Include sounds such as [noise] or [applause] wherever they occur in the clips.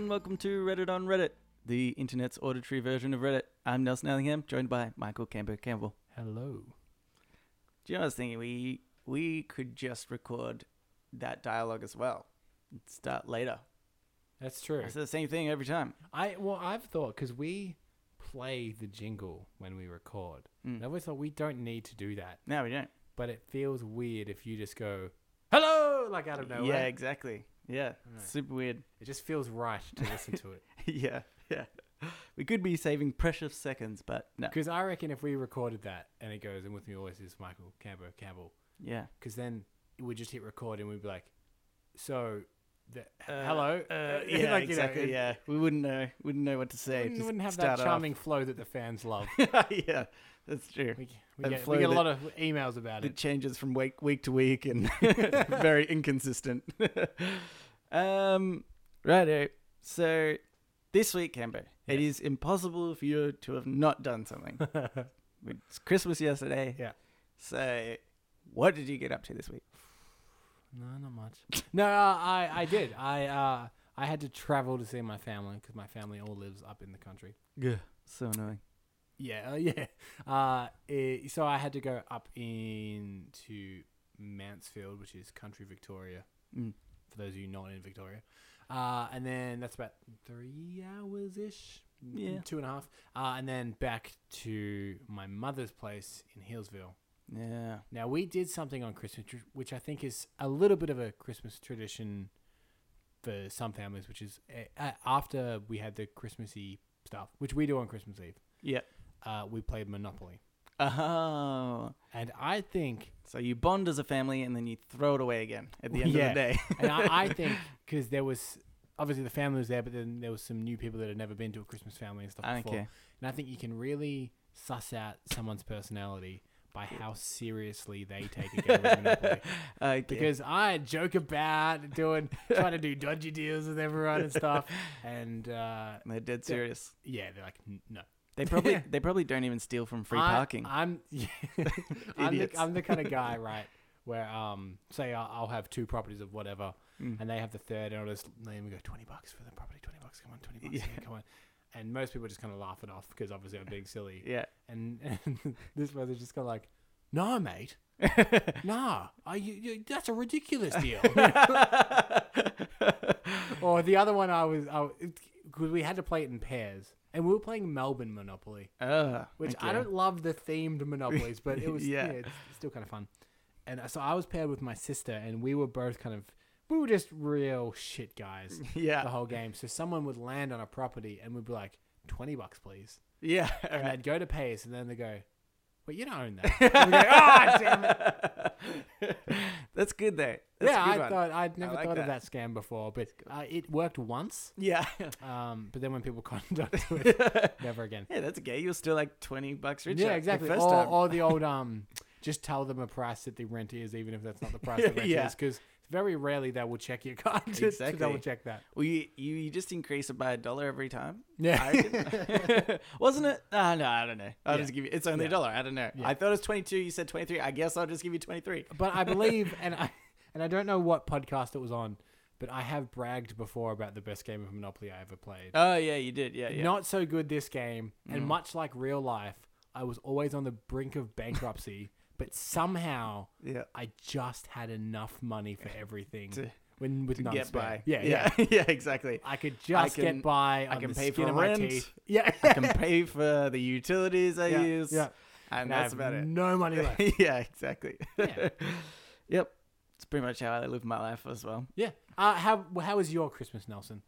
And welcome to Reddit on Reddit, the internet's auditory version of Reddit. I'm Nelson Ellingham, joined by Michael Campbell Campbell. Hello. Do you know what I was thinking? We we could just record that dialogue as well. and Start later. That's true. It's the same thing every time. I well, I've thought because we play the jingle when we record. Mm. And I always thought we don't need to do that, No, we don't. but it feels weird if you just go hello like out of nowhere. Yeah, exactly. Yeah, super weird. It just feels right to listen to it. [laughs] yeah, yeah. We could be saving precious seconds, but no. Because I reckon if we recorded that and it goes, and with me always is Michael Campbell Campbell, Yeah. because then we'd just hit record and we'd be like, so, the, Uh, hello, Uh, [laughs] yeah, Like, know, exactly. it- yeah, we wouldn't know. Wouldn't know what to say. Wouldn't, wouldn't have that off. charming flow that the fans love. [laughs] yeah, that's true. We, we, That get, we get a lot of emails about It it. changes from week week to week and very inconsistent. Um, righto. So this week, Cambo, it Yes. is impossible for you to have not done something. [laughs] it's Christmas yesterday. Yeah. So what did you get up to this week? No, not much. [laughs] no, uh, I I did. I uh I had to travel to see my family because my family all lives up in the country. Yeah. So annoying. Yeah, uh, [laughs] yeah. Uh, eh, so I had to go up into Mansfield, which is country Victoria. Mm. For those of you not in Victoria, uh, and then that's about three hours ish. Yeah. two and a half. Uh, and then back to my mother's place in Healesville. Yeah. Now we did something on Christmas, which I think is a little bit of a Christmas tradition for some families, which is uh, after we had the Christmassy stuff, which we do on Christmas Eve. Yeah. Uh, we played Monopoly, Oh. and I think, So you bond as a family and then you throw it away again at the end of the day. and I, I [laughs] think because there was obviously the family was there, but then there was some new people that had never been to a Christmas family and stuff before. okay. And I think you can really suss out someone's personality by how seriously they take a game of Monopoly. [laughs] Okay. because I joke about doing trying to do dodgy deals with everyone and stuff, [laughs] and uh, they're dead serious. yeah, they're like, "N- no, They [laughs] probably they probably don't even steal from free I- parking. I'm yeah, [laughs] I'm, the, Idiots. I'm the kind of guy, [laughs] right, where um, say I'll, I'll have two properties of whatever, Mm. and they have the third, and I'll just let them go twenty bucks for the property, twenty bucks, come on, twenty bucks, come on. And most people just kind of laugh it off because obviously I'm being silly. yeah. And, and this person's just kind of like, "Nah, mate, nah, are you, you, that's a ridiculous deal." or the other one, I was, I because we had to play it in pairs, and we were playing Melbourne Monopoly, Uh, which I don't love the themed monopolies, but it [laughs] was Yeah. yeah, it's still kind of fun. And uh, so I was paired with my sister, and we were both kind of we were just real shit guys [laughs] Yeah. the whole game. So someone would land on a property, and we'd be like, 20 bucks, please." Yeah. [laughs] And I'd go to pay us, and then they go, "But you don't own that." And we go, "Ah, damn it!" [laughs] That's good though. That's yeah, I one. thought I'd never like thought of that. that scam before, but uh, it worked once. Yeah. [laughs] Um, but then when people caught onto it, [laughs] never again. yeah, that's okay. You're still like twenty bucks richer. Yeah, exactly. Or, or the old um, just tell them a price that the rent is, even if that's not the price the rent Yeah. is, because very rarely they will check your [laughs] card to, Exactly. to double check that. well, you, you you just increase it by a dollar every time. Yeah, [laughs] Wasn't it? Ah, no, I don't know. I'll Yeah. just give you. It's only a Yeah. dollar. I don't know. Yeah. I thought it was twenty two. You said twenty three. I guess I'll just give you twenty three. but I believe, [laughs] and I and I don't know what podcast it was on, but I have bragged before about the best game of Monopoly I ever played. Oh yeah, you did. Yeah, yeah. Not so good this game, and Mm. much like real life, I was always on the brink of bankruptcy, but somehow yeah. I just had enough money for [laughs] everything To- when with To none get spare. by. Yeah, yeah. yeah. [laughs] Exactly. I could just can- get by. I on can the pay skin for of my rent. teeth. [laughs] Yeah, I can pay for the utilities I Yeah, use. yeah. And And I that's have about it. No money left. yeah, exactly. Yeah. yep. It's pretty much how I live my life as well. Yeah. Uh, how how was your Christmas, Nelson?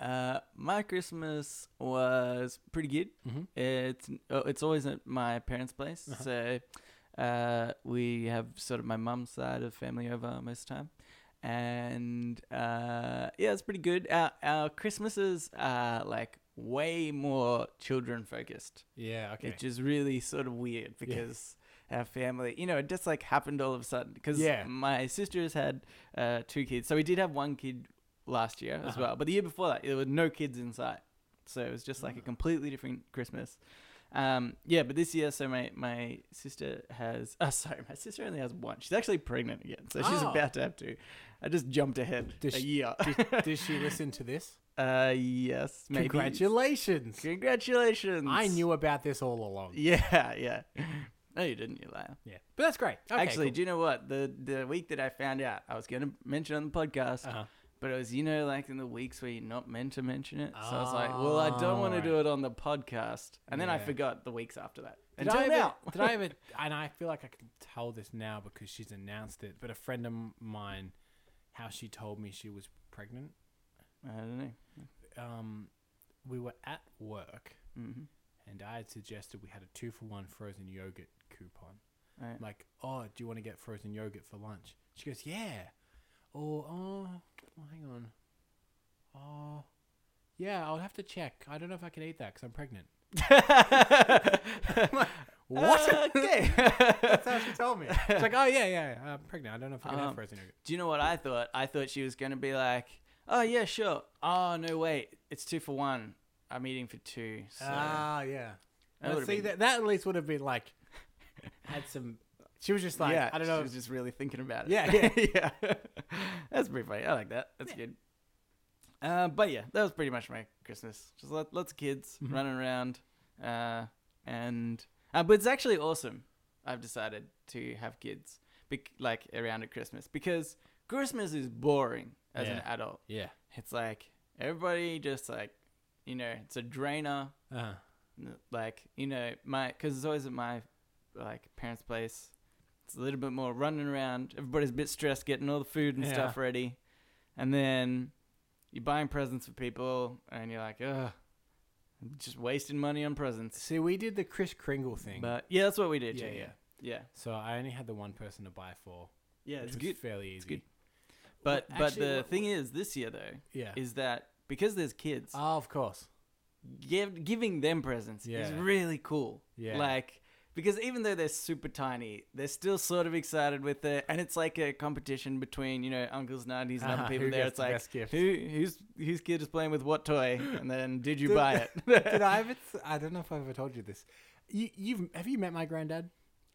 Uh, my Christmas was pretty good. Mm-hmm. It's oh, it's always at my parents' place, Uh-huh. so uh, we have sort of my mum's side of family over most of the time, and uh, yeah, it's pretty good. Our our Christmases are like way more children focused, Yeah. Okay. which is really sort of weird because. Our family, you know, it just like happened all of a sudden because Yeah. my sisters had uh, two kids, so we did have one kid last year as Uh-huh. well. But the year before that, there were no kids in sight. so it was just like a completely different Christmas. Um, yeah, but this year, so my my sister has. [laughs] Oh, sorry, my sister only has one. She's actually pregnant again, so she's Oh. about to have two. I just jumped ahead Does a she- year. Does, [laughs] does she listen to this? Uh, yes. Maybe. Congratulations. Congratulations. I knew about this all along. [laughs] Yeah, yeah. No, you didn't, you liar. Yeah, but that's great. Okay, Actually, do you know what? The the week that I found out, I was going to mention on the podcast, Uh-huh. But it was, you know, like in the weeks where you're not meant to mention it. So I was like, well, I don't want to Oh, do it on the podcast. And then I Yeah. forgot the weeks after that. Did Until I ever, now. did I [laughs] ever? And I feel like I can tell this now because she's announced it. But a friend of mine, how she told me she was pregnant. I don't know. Um, we were at work, hmm and I had suggested we had a two for one frozen yogurt coupon. Right. Like, oh, do you want to get frozen yogurt for lunch? She goes, yeah. Oh, oh, hang on. Oh, yeah, I'll have to check. I don't know if I can eat that because I'm pregnant. [laughs] what? okay. That's how she told me. It's like, oh yeah, yeah, I'm pregnant. I don't know if I can Um, have frozen yogurt. Do you know what I thought? I thought she was going to be like, oh, yeah, sure. Oh, no, wait. It's two for one. I'm eating for two. So Ah, yeah. that Well, see, been- that, that at least would have been like, had some. She was just like, yeah, I don't know. She was just really thinking about it. Yeah, [laughs] yeah. yeah. That's pretty funny. I like that. That's good. Uh, but yeah, that was pretty much my Christmas. Just lot, lots of kids Mhm. running around, uh, and uh, but it's actually awesome. I've decided to have kids, bec- like around at Christmas, because Christmas is boring as an adult. Yeah. It's like everybody just like, you know, it's a drainer. Uh, N- like you know my because it's always at my like parents place it's a little bit more running around everybody's a bit stressed getting all the food and Yeah. stuff ready and then you're buying presents for people and you're like ugh I'm just wasting money on presents see, we did the Kris Kringle thing. but yeah that's what we did yeah, yeah yeah. yeah yeah So I only had the one person to buy for. yeah it's good fairly easy. It's good. but Well, but actually, the what- thing is this year though Yeah. is that because there's kids Oh, of course. give, giving them presents is really cool. Yeah. Like because even though they're super tiny, they're still sort of excited with it, and it's like a competition between you know uncles and aunties and Uh-huh, other people there. It's like who who's whose kid is playing with what toy, and then did you Did- buy it? [laughs] Did I ever? [laughs] I don't know if I've ever told you this. You, you've have you met my granddad?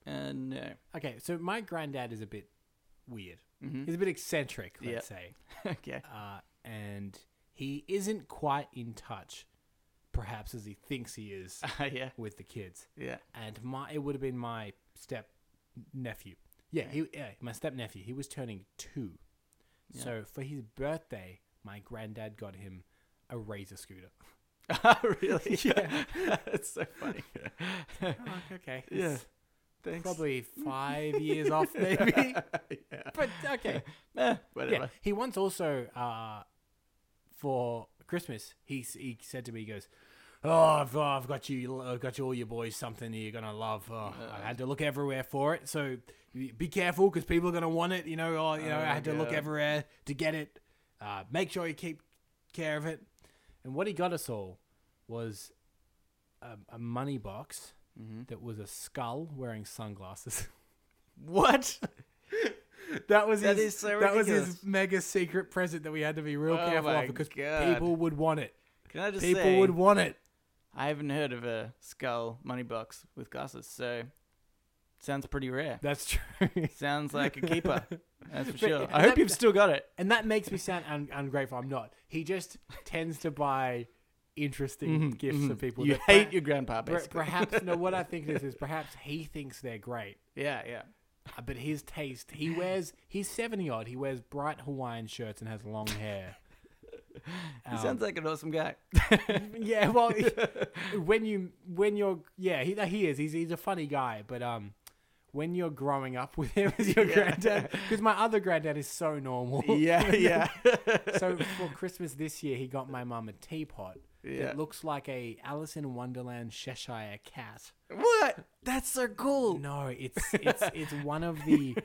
Uh, no. Okay, so my granddad is a bit weird. hmm He's a bit eccentric, let's Yeah. say, [laughs] okay. uh, and he isn't quite in touch, perhaps as he thinks he is [laughs] Uh, yeah. with the kids. Yeah. And my it would have been my step nephew. Yeah, he yeah, my step nephew. He was turning two, Yeah. so for his birthday, my granddad got him a razor scooter. [laughs] really? [laughs] Yeah. That's so funny. Oh, okay, Yeah. it's Thanks. probably five years off, maybe. yeah. But okay, Eh, whatever. Yeah, he once also uh, for Christmas he he said to me, he goes, "Oh, I've, uh, I've got you, I've got you all your boys something you're gonna love. Oh, I had to look everywhere for it, so be careful because people are gonna want it. You know, oh, you know, Oh, I had to look everywhere to get it. Uh, make sure you keep care of it. And what he got us all was a, a money box hmm that was a skull wearing sunglasses. [laughs] What? That was That his. is so that was his mega secret present that we had to be real Oh careful of because God. people would want it. Can I just say People say, would want it. I haven't heard of a skull money box with glasses, so sounds pretty rare. That's true. [laughs] Sounds like a keeper. That's for But- sure. I hope that- you've still got it. and that makes me sound un- ungrateful. I'm not. He just tends to buy interesting Mhm, gifts for mhm. people. You hate per- your grandpa, basically. perhaps no. What I think it is is [laughs] perhaps he thinks they're great, yeah, yeah. Uh, but his taste. He wears. He's seventy odd. He wears bright Hawaiian shirts and has long hair. [laughs] He Um, sounds like an awesome guy. [laughs] yeah, well, when you when you're yeah, he he is. He's he's a funny guy, but um, when you're growing up with him as your Yeah. granddad, because my other granddad is so normal. yeah, [laughs] yeah. so for Christmas this year, he got my mum a teapot. Yeah. It looks like a Alice in Wonderland Cheshire cat. What? That's so cool. No, it's it's it's one of the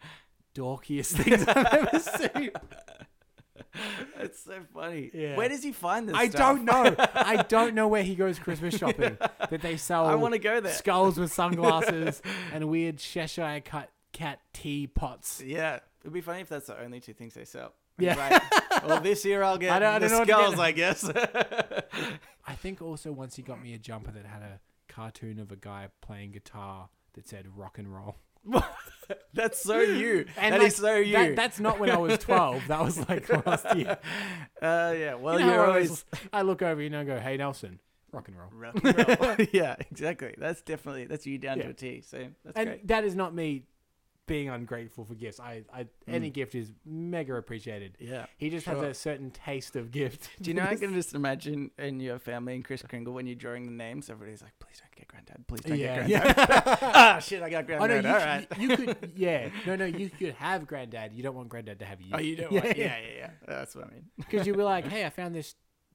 [laughs] dorkiest things I've ever seen. [laughs] That's so funny. Yeah. Where does he find this? I stuff? don't know. [laughs] I don't know where he goes Christmas shopping. That they sell. I want to go there. skulls with sunglasses and weird Cheshire cat cat teapots. Yeah, it'd be funny if that's the only two things they sell. Yeah. Right. well, this year I'll [laughs] get I don't- I the don't know to get. skulls, I guess. [laughs] [laughs] I think also once he got me a jumper that had a cartoon of a guy playing guitar that said rock and roll. That's so you. And that like, is so you. that- that's not when I was 12. That was like last year. uh, yeah. Well, You know are always. I look over you and I go, "Hey Nelson, rock and roll." rock and roll. yeah, exactly. That's definitely that's you down Yeah. to a T. So that's And great. that is not me being ungrateful for gifts. I, I any gift is mega appreciated. Yeah. He just has Sure. a certain taste of gift. [laughs] Do you know? I can just imagine in your family and Kris Kringle when you're drawing the names, everybody's like, "Please don't get granddad. Please don't yeah, get granddad." [laughs] [laughs] ah, shit! I got granddad. Oh no, you, All you could, yeah, no, no, you could have granddad. You don't want granddad to have you. Oh, you don't Yeah. want? Yeah, yeah, yeah. That's what I mean. Because you'll be like, hey, I found this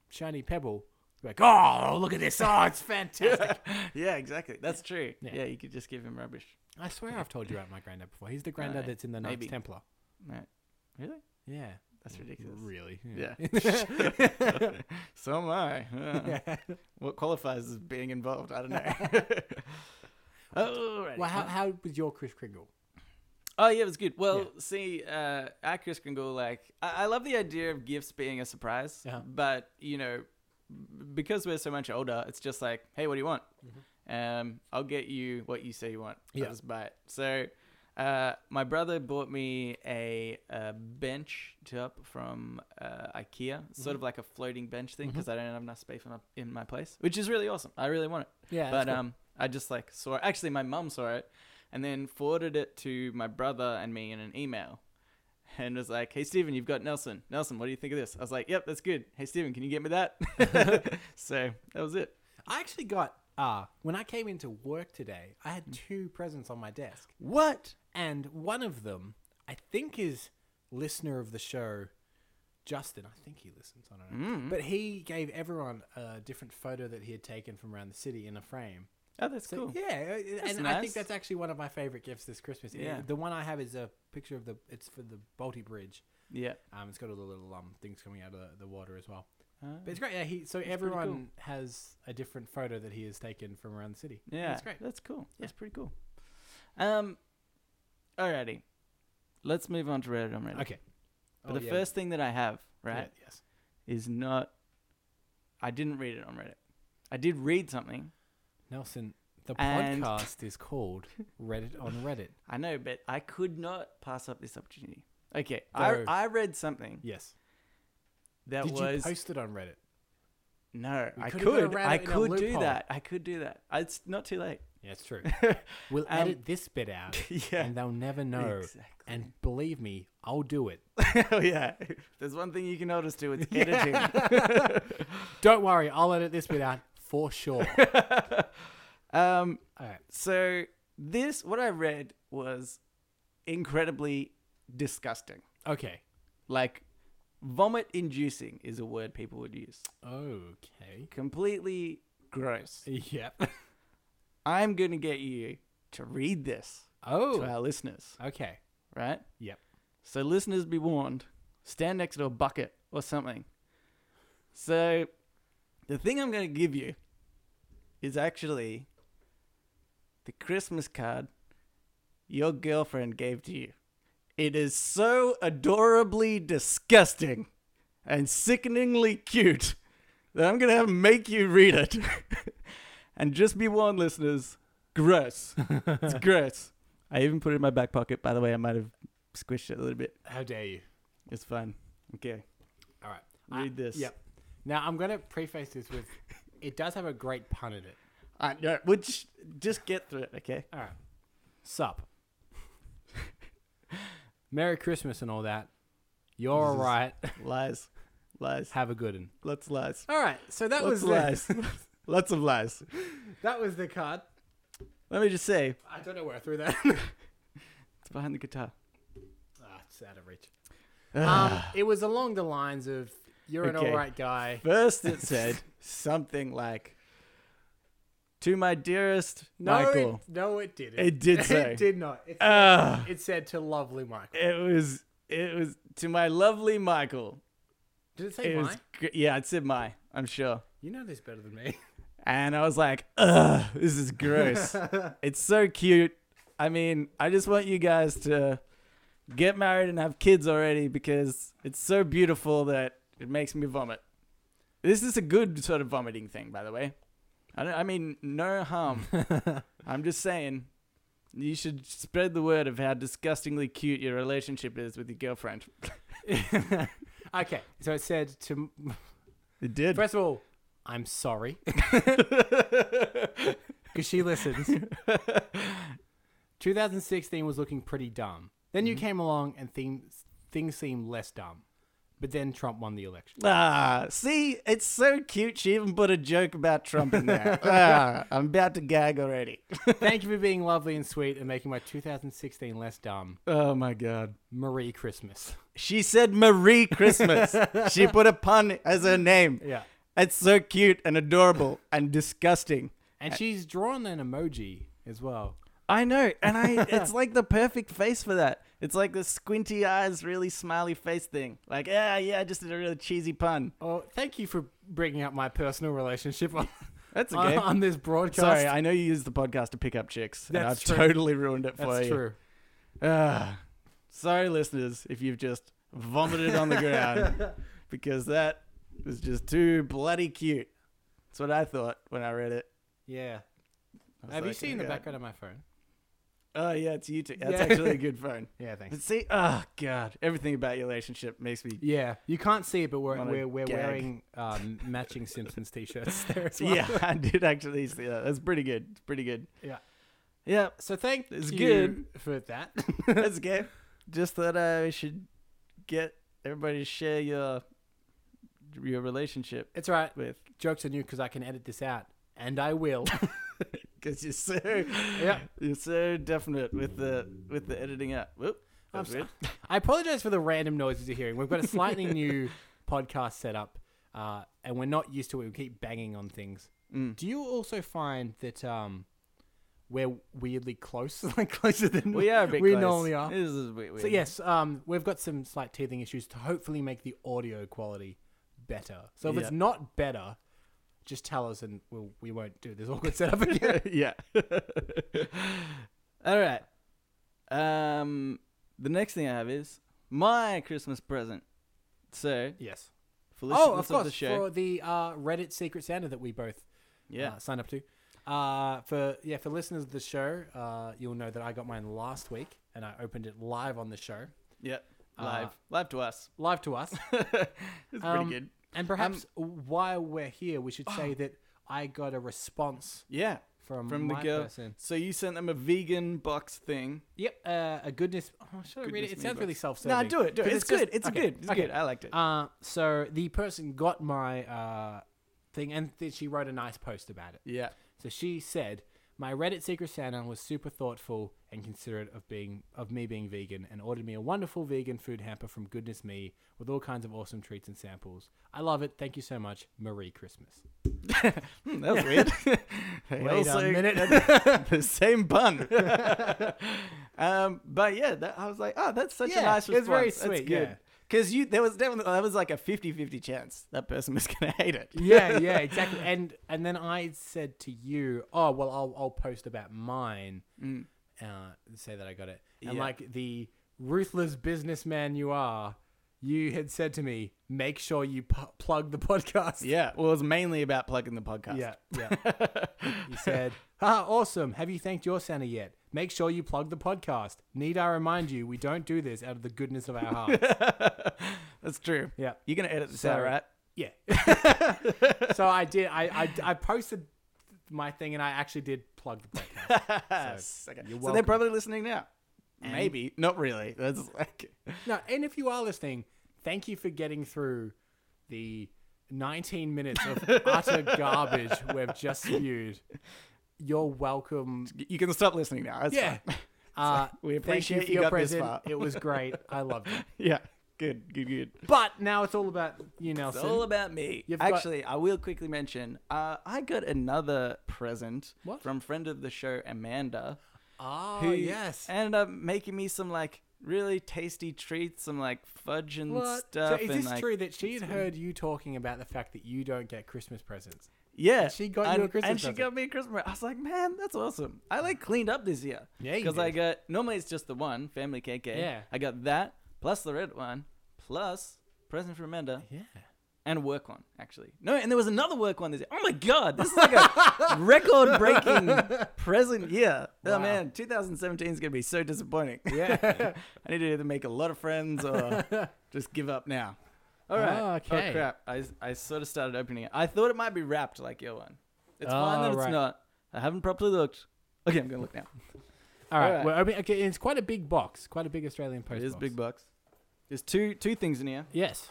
shiny pebble. Like, oh, look at this. Oh, it's fantastic. yeah, exactly. That's true. Yeah. Yeah. you could just give him rubbish. I swear I've told you about my granddad before. He's the granddad that's in the Knights Maybe. Templar. Right. Really? Yeah. That's ridiculous. Really? Yeah. [laughs] so am I. Yeah. What qualifies as being involved? I don't know. [laughs] oh, right. Well, how, how was your Kris Kringle? Oh yeah, it was good. Well, see, uh, at Kris Kringle, like I-, I love the idea of gifts being a surprise, Uh-huh. but you know, because we're so much older, it's just like, hey, what do you want? Um, I'll get you what you say you want. I'll Yeah. just buy it. So, uh, my brother bought me a, a bench top from uh, IKEA, It's sort of like a floating bench thing, because I don't have enough space in my, in my place, which is really awesome. I really want it Yeah. but um, I just like saw it. Actually, my mum saw it, and then forwarded it to my brother and me in an email, and was like, "Hey, Steven, you've got Nelson. Nelson, what do you think of this?" I was like, "Yep, that's good. Hey, Steven, can you get me that?" [laughs] [laughs] so that was it. I actually got, uh, when I came into work today, I had two presents on my desk. What? And one of them, I think, is listener of the show, Justin. I think he listens. I don't know. Mm. But he gave everyone a different photo that he had taken from around the city in a frame. Oh, that's So, cool. Yeah, uh, and I think that's actually one of my favorite gifts this Christmas. Uh, Yeah. The one I have is a picture of the. It's for the Bolte Bridge. Yeah. Um, it's got all the little um things coming out of the, the water as well. Ah. But it's great. Yeah, he so pretty everyone cool. has a different photo that he has taken from around the city. Yeah, that's great. That's cool. Yeah. That's pretty cool. Um, alrighty, let's move on to Reddit on Reddit. Okay. But Oh, the yeah. first thing that I have, Yeah, right, yes. is not. I didn't read it on Reddit. I did read something. Nelson, the And- podcast is called Reddit on [laughs] Reddit. I know, but I could not pass up this opportunity. Okay, Go. I I read something Yes. that Did was you post it on Reddit? no. I could. I it in a could do that. I could do that. It's not too late. Yeah, it's true. [laughs] We'll Um, edit this bit out, [laughs] yeah. and they'll never know. Exactly. And believe me, I'll do it. oh yeah. There's one thing you can notice too. It's editing. Don't worry, I'll edit this bit out for sure. [laughs] um. All right. So this, what I read was incredibly disgusting. Okay. Like, vomit-inducing is a word people would use. Okay. Completely gross. Yep. [laughs] I'm gonna get you to read this oh. to our listeners, Okay. right? Yep. So listeners be warned. Stand next to a bucket or something. So the thing I'm going to give you is actually the Christmas card your girlfriend gave to you. It is so adorably disgusting and sickeningly cute that I'm going to have to make you read it. [laughs] and just be warned, listeners, gross. It's [laughs] gross. I even put it in my back pocket. By the way, I might have squished it a little bit. How dare you? It's fine. Okay. All right. Read uh, this. Yep. Now I'm gonna preface this with, it does have a great pun in it. Uh, no, we'll just, just get through it, okay? All right. Sup. Merry Christmas and all that. You're all right. Lies. Lies. Have a good one. Lots of lies. All right. So that Lots was of the, lies. [laughs] Lots of lies. that was the card. Let me just say, I don't know where I threw that. [laughs] it's behind the guitar. ah, it's out of reach. Um, it was along the lines of you're an Okay. all right guy. First, it [laughs] said something like, "To my dearest No, Michael." it, no, it didn't. It did [laughs] say. it did not. It said, Ah. it said to lovely Michael. It was. It was to my lovely Michael. Did it say It my? was. Yeah, it said my. I'm sure. You know this better than me. And I was like, ugh, this is gross. [laughs] it's so cute. I mean, I just want you guys to get married and have kids already because it's so beautiful that it makes me vomit. This is a good sort of vomiting thing, by the way. I, don't, I mean, no harm. [laughs] I'm just saying, You should spread the word of how disgustingly cute your relationship is with your girlfriend. [laughs] okay, so it said to It did. first of all, I'm sorry [laughs] because she listens. 2016 was looking pretty dumb. Then you mm-hmm. came along and things things seemed less dumb. But then Trump won the election. Ah, see, it's so cute. She even put a joke about Trump in there. [laughs] ah, I'm about to gag already. [laughs] Thank you for being lovely and sweet and making my 2016 less dumb. oh my god. Marie Christmas. She said Marie Christmas. [laughs] she put a pun as her name. Yeah. It's so cute and adorable and disgusting. And she's drawn an emoji as well. I know, and I it's like the perfect face for that. It's like the squinty eyes, really smiley face thing. Like, yeah, yeah, I just did a really cheesy pun. Oh, thank you for bringing up my personal relationship on, That's on, okay. on this broadcast. Sorry, I know you use the podcast to pick up chicks, and I've That's true. totally ruined it for That's you. true. Ah, sorry, listeners, if you've just vomited on the ground [laughs] because that was just too bloody cute. That's what I thought when I read it. Yeah. I was Have you like, seen oh, the God. background of my phone? Oh yeah, it's YouTube. That's Yeah. actually a good [laughs] phone. Yeah, thanks. But see, oh god, everything about your relationship makes me. Yeah, you can't see it, but we're we're, we're gag. wearing um, [laughs] matching Simpsons t-shirts there as well. Yeah, I did actually see that. That's pretty good. It's pretty good. Yeah. Yeah, So thank It's you good. for that. [laughs] that's good. Just thought I should get everybody to share your your relationship it's right. with Jokes on you because I can edit this out, and I will. Because you're so yeah. you're so definite with the with the editing out. Whoop, I'm so- [laughs] I apologize for the random noises you're hearing. We've got a slightly [laughs] new podcast setup, uh, and we're not used to it. We keep banging on things. Mm. Do you also find that um, we're weirdly close, [laughs] like closer than We are a bit we close. normally are? This is weird. So yes, um, we've got some slight teething issues to hopefully make the audio quality better. So if it's not better, just tell us and we'll, we won't do this [laughs] awkward setup again. [laughs] yeah. [laughs] All right. Um, the next thing I have is my Christmas present. So yes. for Oh, of course, the show, for the uh, Reddit Secret Santa that we both yeah, uh, signed up to. Uh, for yeah, for listeners of the show, uh, you'll know that I got mine last week and I opened it live on the show, yeah, uh, live, live to us. live to us. it's Um, pretty good. And perhaps while we're here, we should say that I got a response Yeah, from from the my girl. person. So you sent them a vegan box thing. Yep, uh, a goodness. Oh, should I read Goodness it? It me sounds really self-serving. No, do it, do it. 'Cause It's, good. It's good. It's good. I liked it. Uh, so the person got my uh, thing, and th- she wrote a nice post about it. yeah. So she said, "My Reddit Secret Santa was super thoughtful and considerate of being of me being vegan, and ordered me a wonderful vegan food hamper from Goodness Me with all kinds of awesome treats and samples. I love it. Thank you so much. Marie Christmas." [laughs] Hmm, that was weird. [laughs] Wait a minute. [laughs] the same pun. um, but yeah, that, I was like, oh, that's such a Yeah, nice it was response. very That's sweet, good. yeah. Because you, there was definitely that was like a 50-50 chance that person was [laughs] gonna hate it. yeah, yeah, [laughs] exactly. And and then I said to you, "Oh, well, I'll I'll post about mine." Mm. uh, say that I got it. And Yeah. like the ruthless businessman you are, you had said to me, make sure you pu- plug the podcast. Yeah, well, it was mainly about plugging the podcast. Yeah, yeah. [laughs] you said, ah, awesome. Have you thanked your Santa yet? Make sure you plug the podcast. Need I remind you, we don't do this out of the goodness of our hearts. [laughs] that's true. yeah. You're gonna edit this So- out, right? Yeah. [laughs] so I did. I, I, I posted my thing and I actually did plug the podcast. [laughs] So, okay. you're So they're welcome. probably listening now. Maybe, not really. That's like, No, and if you are listening, thank you for getting through the 19 minutes of utter garbage we've just spewed. You're welcome. you can stop listening now. That's yeah. [laughs] Uh, We appreciate you you your got this present. far. It was great. [laughs] I loved it. Yeah, good, good, good. But now it's all about you, Nelson. It's all about me. You've got- Actually, I will quickly mention. Uh, I got another present What? from friend of the show Amanda, oh, who yes. ended up making me some like really tasty treats, some like fudge and What? So stuff. is and, this like, true that she had heard you talking about the fact that you don't get Christmas presents? Yeah, She got you a Christmas and she present. got me a Christmas. present. I was like, man, that's awesome. I like cleaned up this year. Yeah, because I got normally it's just the one family KK. Yeah. I got that plus the red one plus present from Amanda. Yeah. and work one actually. No, and there was another work one this year. Oh my god, this is like a [laughs] record-breaking present year. Oh man, 2017 is gonna be so disappointing. Yeah. [laughs] I need to either make a lot of friends or [laughs] just give up now. All right. Ah, oh, okay. Oh crap! I, I sort of started opening it. I thought it might be wrapped like your one. It's fine that it's right. not. I haven't properly looked. Okay, I'm gonna look now. [laughs] All right. Alright. Well, I mean, okay, it's quite a big box, quite a big Australian post It is box. big bucks. There's two two things in here. Yes.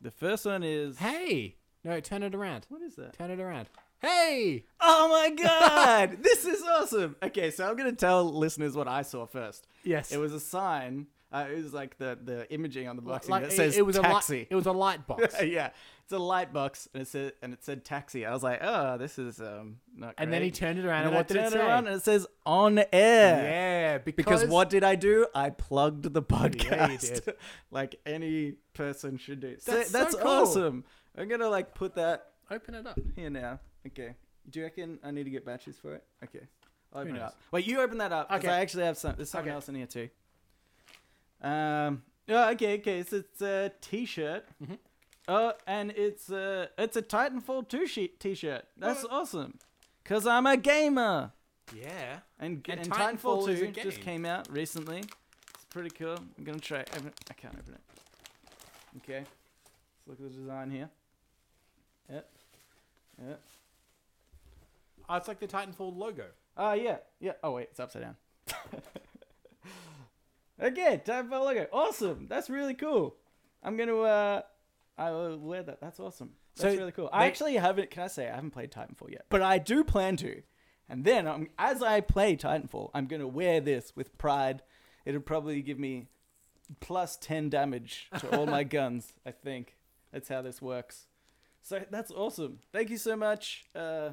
The first one is Hey. No, turn it around. what is that? Turn it around. Hey. Oh my [laughs] god! this is awesome. Okay, so I'm gonna tell listeners what I saw first. Yes. It was a sign. Uh, it was like the the imaging on the box like that it- says it was taxi. a light. It was a light [laughs] box. yeah, it's a light box, and it said and it said taxi. I was like, oh, this is um not. and then he turned it around, And and, what did it say? around and it says on air. yeah, because, Because what did I do? I plugged the podcast, did. [laughs] like any person should do. So That's so that's cool. awesome. I'm gonna like put that Open it up. here now. Okay. Do you reckon I need to get batteries for it? Okay. I'll open it up. Wait, you open that up. Because Okay. I actually have some. There's something Okay. else in here too. Um. Oh, okay. Okay. So it's a T-shirt. Mhm. Oh, and it's a it's a Titanfall two sheet T-shirt. That's What? awesome. Cause I'm a gamer. Yeah. And, And and, Titanfall Titanfall, is 2 just game. came out recently. It's pretty cool. I'm gonna try. Open. I can't open it. Okay. Let's look at the design here. Yep. Yep. Oh, it's like the Titanfall logo. Oh yeah, yeah. Oh wait, it's upside down. [laughs] okay, Titanfall logo. Awesome. That's really cool. I'm gonna uh, I will wear that. That's awesome. That's So really cool. I they- actually haven't. Can I say I haven't played Titanfall yet, but I do plan to. And then um, as I play Titanfall, I'm gonna wear this with pride. It'll probably give me plus ten damage to all my [laughs] guns. I think that's how this works. So that's awesome. Thank you so much. Uh,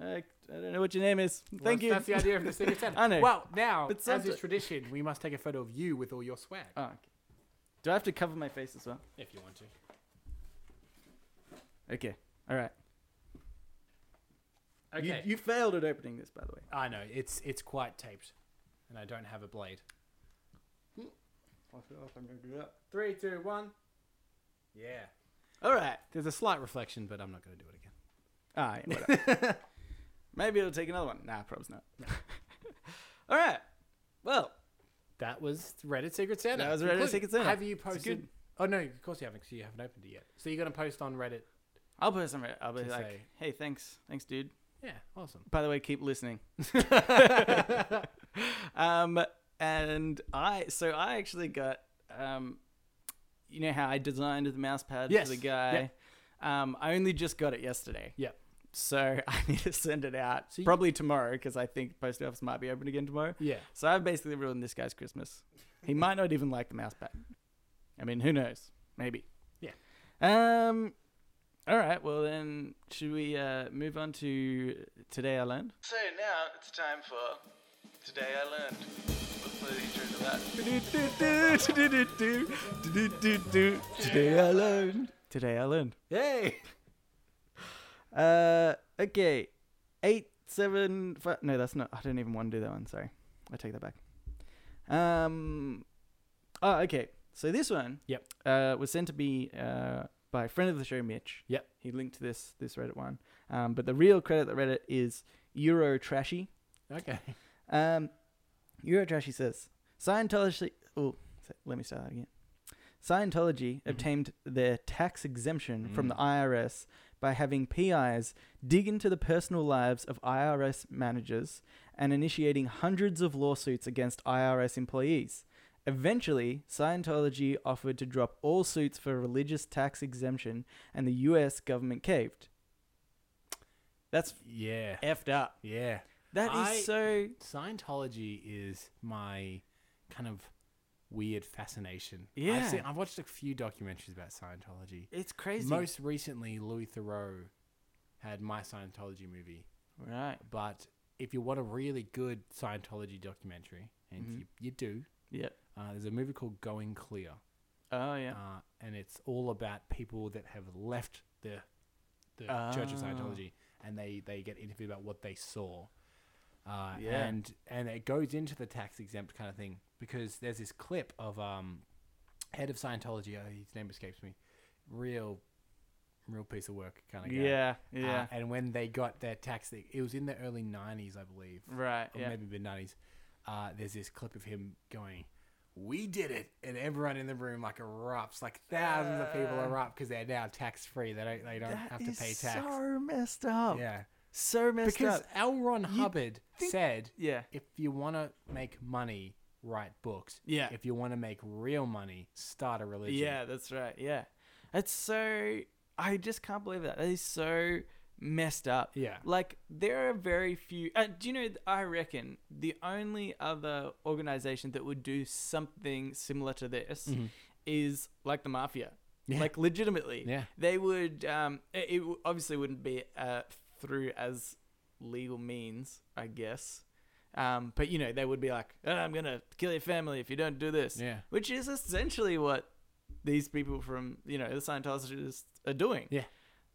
I, I don't know what your name is. Thank Well, you. That's the idea of the secret [laughs] Santa. I know. Well, now, But as someti- is tradition, we must take a photo of you with all your swag. Oh, okay. Do I have to cover my face as well? If you want to. Okay. All right. Okay. You, you failed at opening this, by the way. I know it's it's quite taped, and I don't have a blade. Three, two, one. Yeah. All right. There's a slight reflection, but I'm not going to do it again. Ah, yeah, whatever. [laughs] Maybe it'll take another one. Nah, probably not. [laughs] All right. Well, That was Reddit Secret Santa. That was Reddit Secret Santa. Have you posted? Oh no, of course you haven't. Because you haven't opened it yet. So you're going to post on Reddit. I'll post some. I'll be like, say- "Hey, thanks, thanks, dude." Yeah, awesome. By the way, keep listening. [laughs] [laughs] um, and I, so I actually got, um, you know how I designed the mouse pad Yes. for the guy. Um, I only just got it yesterday. Yep. So [laughs] I need to send it out So you- probably tomorrow because I think post office might be open again tomorrow. Yeah. So I've basically ruined this guy's Christmas. He might not even like the mouse pad. I mean, who knows? Maybe. Yeah. Um. All right. Well, then, should we uh, move on to today I learned? So now it's time for today I learned. Let's the intro to that. Today I learned. Today I learned. Yay! Uh. Okay. Eight seven five. No, that's not. I don't even want to do that one. Sorry. I take that back. Um. Oh, okay. So this one. Yep. Uh, was sent to me uh by a friend of the show, Mitch. Yep. He linked this this Reddit one. Um, but the real credit that Reddit is Euro Trashy. Okay. Um, Euro Trashy says Scientology. Oh, let me start that again. Scientology obtained their tax exemption from the IRS by having PIs dig into the personal lives of IRS managers and initiating hundreds of lawsuits against IRS employees. Eventually, Scientology offered to drop all suits for religious tax exemption, and the US government caved. That's Yeah. effed up. Yeah. That is I- so. Scientology is my kind of weird fascination. Yeah. I've, seen, I've watched a few documentaries about Scientology. It's crazy. Most recently, Louis Theroux had My Scientology movie. right. But if you want a really good Scientology documentary, and Mhm. you, you do, Yeah. uh, there's a movie called Going Clear. Oh yeah. uh, and it's all about people that have left the the Church of Ah. Scientology, and they they get interviewed about what they saw. Uh, Yeah. and and it goes into the tax exempt kind of thing because there's this clip of um head of Scientology, uh, his name escapes me, real, real piece of work kind of guy. Yeah, Uh, yeah, and when they got their tax, thing, it was in the early '90s, I believe, right, or yeah, maybe mid '90s. Uh, there's this clip of him going, "We did it," and everyone in the room like erupts, like thousands of people Uh, erupt because they're now tax free. They don't, they don't have to pay tax. So messed up. yeah, so messed because up. L. Ron Hubbard think- said, Yeah, "If you want to make money, write books. yeah, If you want to make real money, start a religion." yeah. That's right. Yeah, it's so. I just can't believe that. That is so messed up. yeah, Like there are very few. Uh, do you know? I reckon the only other organization that would do something similar to this Mhm. is like the mafia. Yeah. Like legitimately, yeah, they would. Um, it, it obviously wouldn't be uh, through as legal means, I guess. Um, but you know, they would be like, "Oh, "I'm gonna kill your family if you don't do this," yeah, which is essentially what these people from you know the Scientologists are doing. Yeah.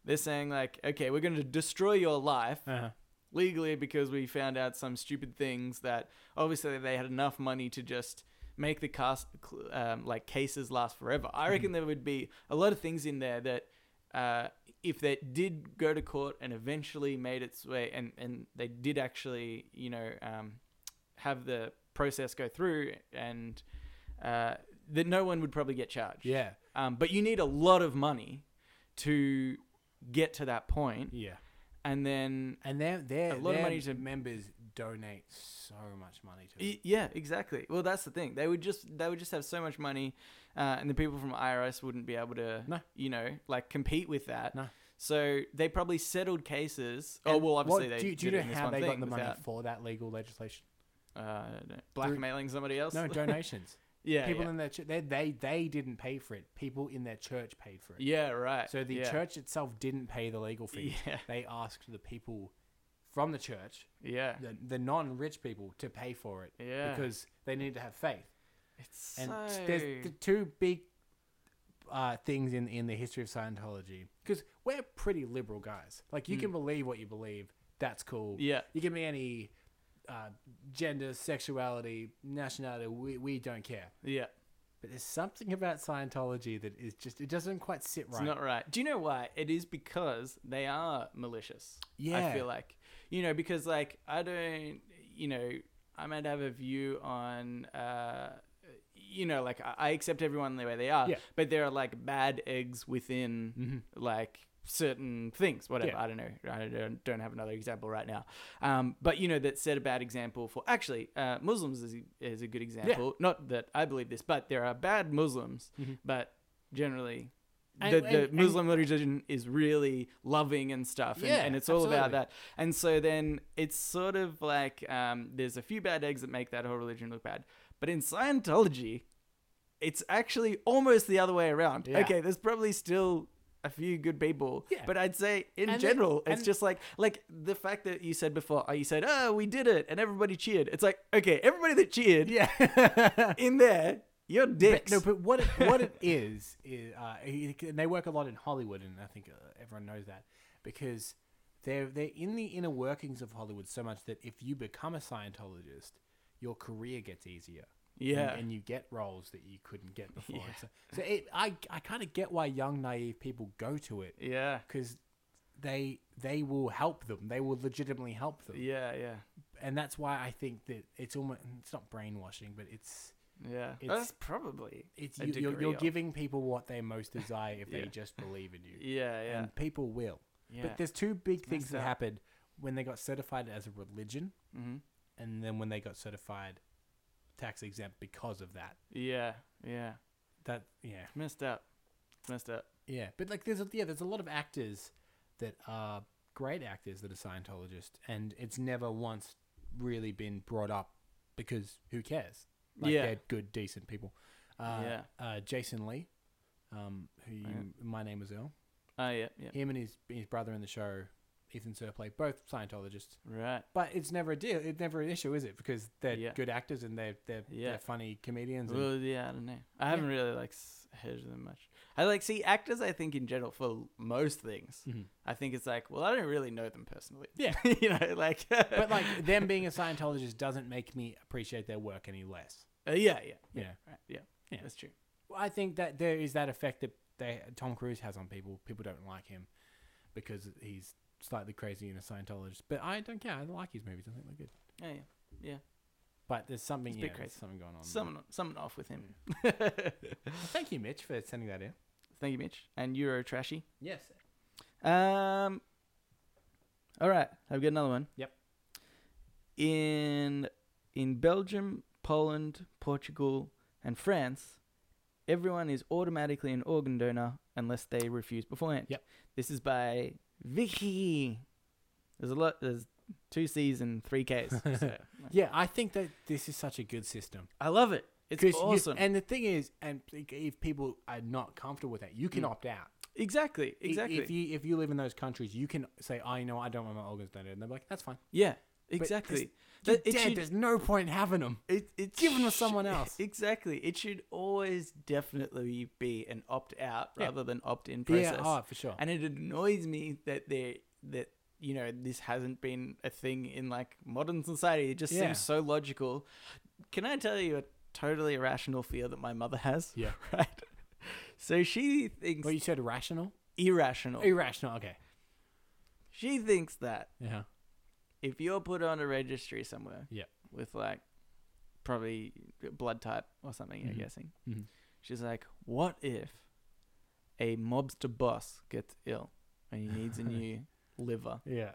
they're saying like, "Okay, we're gonna destroy your life." uh-huh. legally because we found out some stupid things that obviously they had enough money to just make the cast um, like cases last forever. I reckon there would be a lot of things in there that uh, if they did go to court and eventually made its way and and they did actually you know um, have the process go through and uh, that no one would probably get charged. yeah, Um, but you need a lot of money to get to that point, yeah. and then And their their A lot of money to- members donate so much money to. Yeah, exactly. Well, that's the thing. They would just they would just have so much money, uh, and the people from IRS wouldn't be able to, No. you know, like compete with that. No. So they probably settled cases. Oh well, obviously what- they do, you- do you did know it in this how they got the money without, for that legal legislation? uh, blackmailing somebody else. No donations. [laughs] yeah, People yeah. in their church, they, they they didn't pay for it. People in their church paid for it. yeah, right. So the yeah. church itself didn't pay the legal fee. [laughs] Yeah, They asked the people from the church, yeah, the, the non-rich people, to pay for it yeah. because they need to have faith. it's And so there's the two big uh, things in in the history of Scientology because we're pretty liberal guys. Like you Mm. can believe what you believe. That's cool. yeah, You can be any uh, gender, sexuality, nationality. We, we don't care. yeah. But there's something about Scientology that is just it doesn't quite sit right. It's not right. Do you know why? It is because they are malicious. Yeah. I feel like you know because like I don't you know I might have a view on uh you know like I, accept everyone the way they are Yeah. but there are like bad eggs within Mhm. like certain things whatever Yeah. I don't know I don't, don't have another example right now um but you know that set a bad example for actually uh Muslims is, is a good example Yeah. not that I believe this but there are bad Muslims Mhm. but generally the, and- the and- Muslim religion is really loving and stuff, and, Yeah, and it's all about that. And so then it's sort of like um, there's a few bad eggs that make that whole religion look bad. But in Scientology, it's actually almost the other way around. Yeah. Okay, there's probably still a few good people, Yeah. but I'd say in And general, it's just like like the fact that you said before, oh, you said, "Oh, we did it," and everybody cheered. It's like, okay, everybody that cheered Yeah. [laughs] in there, you're But, dicks. no, but what it, what it [laughs] is is, uh, and they work a lot in Hollywood, and I think uh, everyone knows that because they're they're in the inner workings of Hollywood so much that if you become a Scientologist, your career gets easier. and- yeah, and, you get roles that you couldn't get [laughs] before. Yeah. So, so it, I I kind of get why young naive people go to it yeah, because they they will help them. They will legitimately help them, yeah, yeah. and that's why I think that it's almost it's not brainwashing, but it's Yeah, It's- that's probably it's a you, you're, degree you're of- giving people what they most desire if [laughs] Yeah. they just believe in you, [laughs] yeah, yeah, and people will. yeah. But there's two big things messed that up. happened when they got certified as a religion, hmm and then when they got certified tax exempt because of that. Yeah, yeah. That yeah. It's messed up. It's messed up. Yeah, but like there's a, yeah, there's a lot of actors that are great actors that are Scientologists, and it's never once really been brought up because who cares? Like Yeah. they're good, decent people. Uh, Yeah. Uh, Jason Lee, um, who you, Yeah. my name is Earl. Oh yeah, yeah. Him and his his brother in the show, Ethan Suplee, both Scientologists. Right. But it's never a deal. It's never an issue, is it? Because they're Yeah. good actors and they're they're, Yeah. they're funny comedians. And, Well, yeah, I don't know. I haven't really like s- heard of them much. I like see actors. I think in general for most things, Mhm. I think it's like, well, I don't really know them personally. Yeah. [laughs] you know, like. [laughs] But like them being a Scientologist doesn't make me appreciate their work any less. Uh, yeah, yeah, Yeah. right, yeah, Yeah. That's true. Well, I think that there is that effect that they Tom Cruise has on people. People don't like him because he's slightly crazy and a Scientologist. But I don't care. I like his movies. I think they're good. Yeah, yeah. yeah. But there's something, It's a yeah, bit there's crazy. something going on. Something, something off with him. [laughs] Thank you, Mitch, for sending that in. Thank you, Mitch. And Euro Trashy. Yes. Um. All right, I've got another one. Yep. In in Belgium, Poland, Portugal, and France, everyone is automatically an organ donor unless they refuse beforehand. Yep. This is by Vicky. There's a lot. There's two C's and three K's. [laughs] So Yeah, I think that this is such a good system. I love it. It's 'Cause you- awesome. and the thing is, and if people are not comfortable with that, you can Mm. opt out. exactly. Exactly. If you if you live in those countries, you can say, "I know I don't want my organs donated," and they're like, "That's fine." yeah. Exactly. That- dead. should- There's no point in having them. It, it Give 'em to someone else. Exactly. It should always definitely be an opt out Yeah. rather than opt in process. Yeah, oh, for sure. And it annoys me that they that you know this hasn't been a thing in like modern society. It just Yeah. seems so logical. Can I tell you a totally irrational fear that my mother has? yeah. [laughs] Right. So she thinks Well, you said rational, irrational. irrational. Okay. she thinks that Yeah. If you're put on a registry somewhere, Yep. with like probably blood type or something, I'm Mhm. guessing. Mhm. She's like, what if a mobster boss gets ill and he needs a [laughs] new liver Yeah.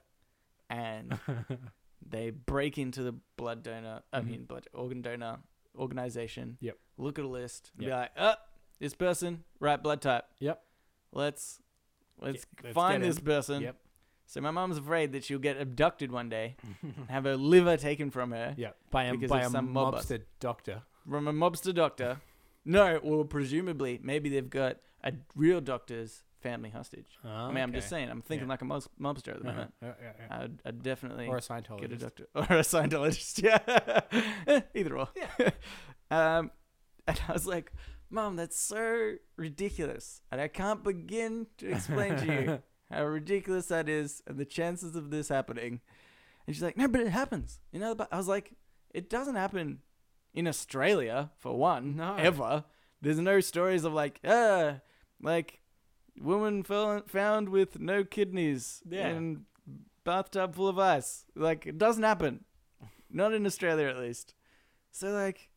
and [laughs] they break into the blood donor, I Mhm. mean, blood organ donor organization. Yep. Look at a list and be Yep. like, oh, this person, right blood type. Yep. Let's let's, let's find this person. Yep. So my mom's afraid that she'll get abducted one day and have her liver taken from her yeah. By a Because by of a some mob boss. mobster doctor. from a mobster doctor. No, well, presumably, maybe they've got a real doctor's family hostage. I mean, I'm just saying, I'm thinking like a mobs- mobster at the moment. Yeah, yeah, yeah. I'd, I'd definitely Or a get a Scientologist. doctor [laughs] or a Scientologist. Yeah, [laughs] Eh, either or. Yeah. [laughs] um, and I was like, Mom, that's so ridiculous, and I can't begin to explain to you how ridiculous that is and the chances of this happening. And she's like, No, but it happens. You know, but I was like, It doesn't happen in Australia for one. No. ever. There's no stories of like, ah, like woman fell, found with no kidneys Yeah. in bathtub full of ice. Like it doesn't happen. Not in Australia at least. So like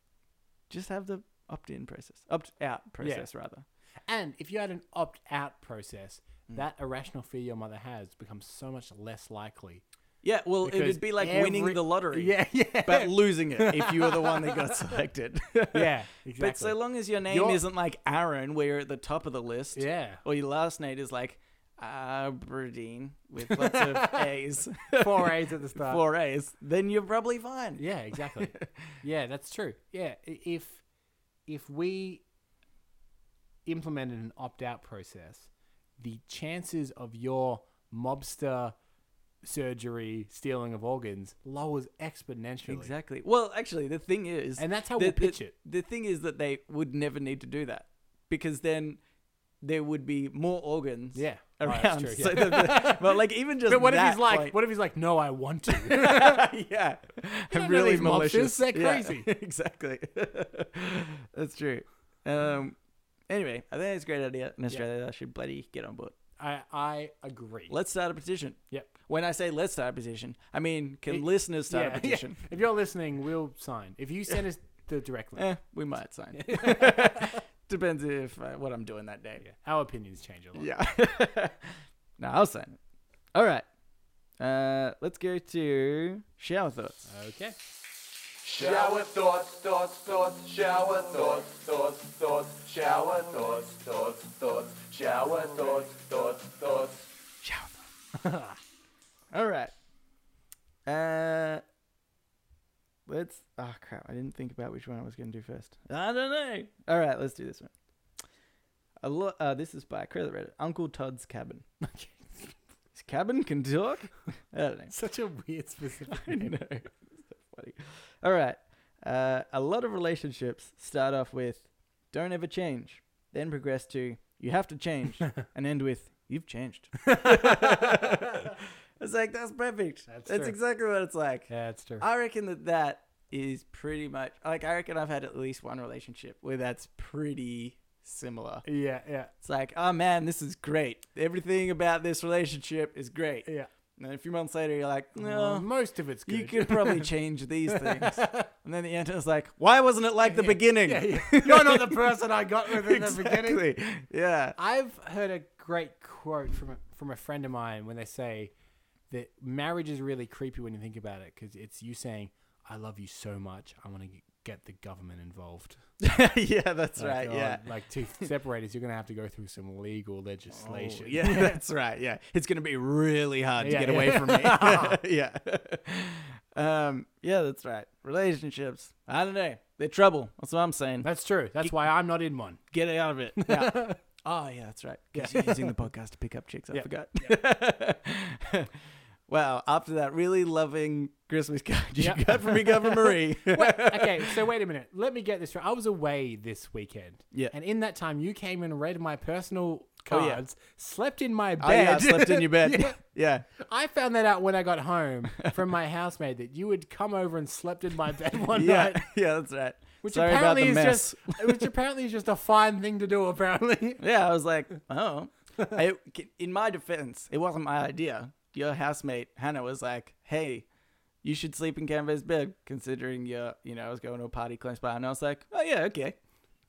just have the opt in process. Opt out process rather. And if you had an opt out process, Mm. that irrational fear your mother has becomes so much less likely. Yeah, well it'd be like winning the lottery. [laughs] Yeah, yeah. But losing it if you were the one that got [laughs] selected. yeah, exactly. [laughs] But so long as your name You're- isn't like Aaron, where you're at the top of the list, yeah. or your last name is like Aberdeen with lots of A's, Four A's at the start. four A's, then you're probably fine. Yeah, exactly. yeah, that's true. Yeah, if if we implemented an opt out process, the chances of your mobster surgery stealing of organs lowers exponentially. Exactly. Well, actually, the thing is, And that's how the, we'll pitch the, it. The thing is that they would never need to do that because then there would be more organs Yeah. Oh, around. that's true, [laughs] yeah. that the- but like even just but what if he's like, point- what if he's like, no, I want to? [laughs] yeah, [laughs] don't really mobsters, malicious. they're Yeah, crazy. exactly. That's true. Um. Anyway, I think it's a great idea in Australia. I should bloody get on board. I I agree. Let's start a petition. Yep. When I say let's start a petition, I mean can It- listeners start a [laughs] petition? If you're listening, we'll sign. If you send us the direct link, Eh, we might sign. [laughs] [laughs] Depends if uh, what I'm doing that day. yeah, our opinions change a lot. Yeah. no, I'll sign it. All right. Uh, let's go to shower thoughts. Okay. Shower thoughts, thoughts, thoughts, shower thoughts, thoughts, thoughts, shower thoughts, thoughts, thoughts, shower thoughts, thoughts, thoughts. Shower thoughts. [laughs] All right. Uh, let's. Oh crap! I didn't think about which one I was going to do first. I don't know. All right, let's do this one. A lot. Uh, this is by Credit Reddit. Uncle Todd's cabin. [laughs] His cabin can talk. [laughs] I don't know. Such a weird specific. I know. Funny. All right. Uh, a lot of relationships start off with "Don't ever change," then progress to "You have to change," [laughs] and end with "You've changed." [laughs] it's like that's perfect. That's That's, exactly what it's like. Yeah, that's true. I reckon that that is pretty much like I reckon I've had at least one relationship where that's pretty similar. Yeah, yeah, It's like, oh man, this is great. Everything about this relationship is great. yeah. And then a few months later, you're like, Well, no, most of it's good. you could probably change these [laughs] things. And then the end is like, why wasn't it like the beginning? Yeah, yeah. You're not the person I got with in the [laughs] beginning. Yeah. I've heard a great quote from a, from a friend of mine when they say that marriage is really creepy when you think about it because it's you saying, "I love you so much, I want to get the government involved." [laughs] yeah, that's Like, right. oh, Yeah. like to [laughs] separate us, you're gonna have to go through some legal legislation. Oh, yeah, [laughs] that's right. Yeah, it's gonna be really hard to get yeah. away from me. yeah, um, yeah, that's right. Relationships. I don't know. They're trouble. That's what I'm saying. that's true. That's why I'm not in one. Get out of it. Yeah. oh yeah, that's right. 'Cause you're using the podcast to pick up chicks. I Yeah. forgot. Wow. After that really loving Christmas card you Yep. got from your Governor Marie. [laughs] Wait, [laughs] okay, so wait a minute. Let me get this right. I was away this weekend. Yeah. And in that time, you came and read my personal Oh, yeah. cards, slept in my bed. Oh yeah, I slept in your bed. [laughs] Yeah. yeah. I found that out when I got home from my housemate that you had come over and slept in my bed one Yeah, night. yeah, that's right. Which Sorry about apparently the is mess. just which apparently is just a fine thing to do, apparently. Yeah, I was like, oh. I, in my defense, it wasn't my idea. Your housemate Hannah was like, "Hey, you should sleep in Canva's bed," considering you're, you know, I was going to a party close by, and I was like, "Oh yeah, okay."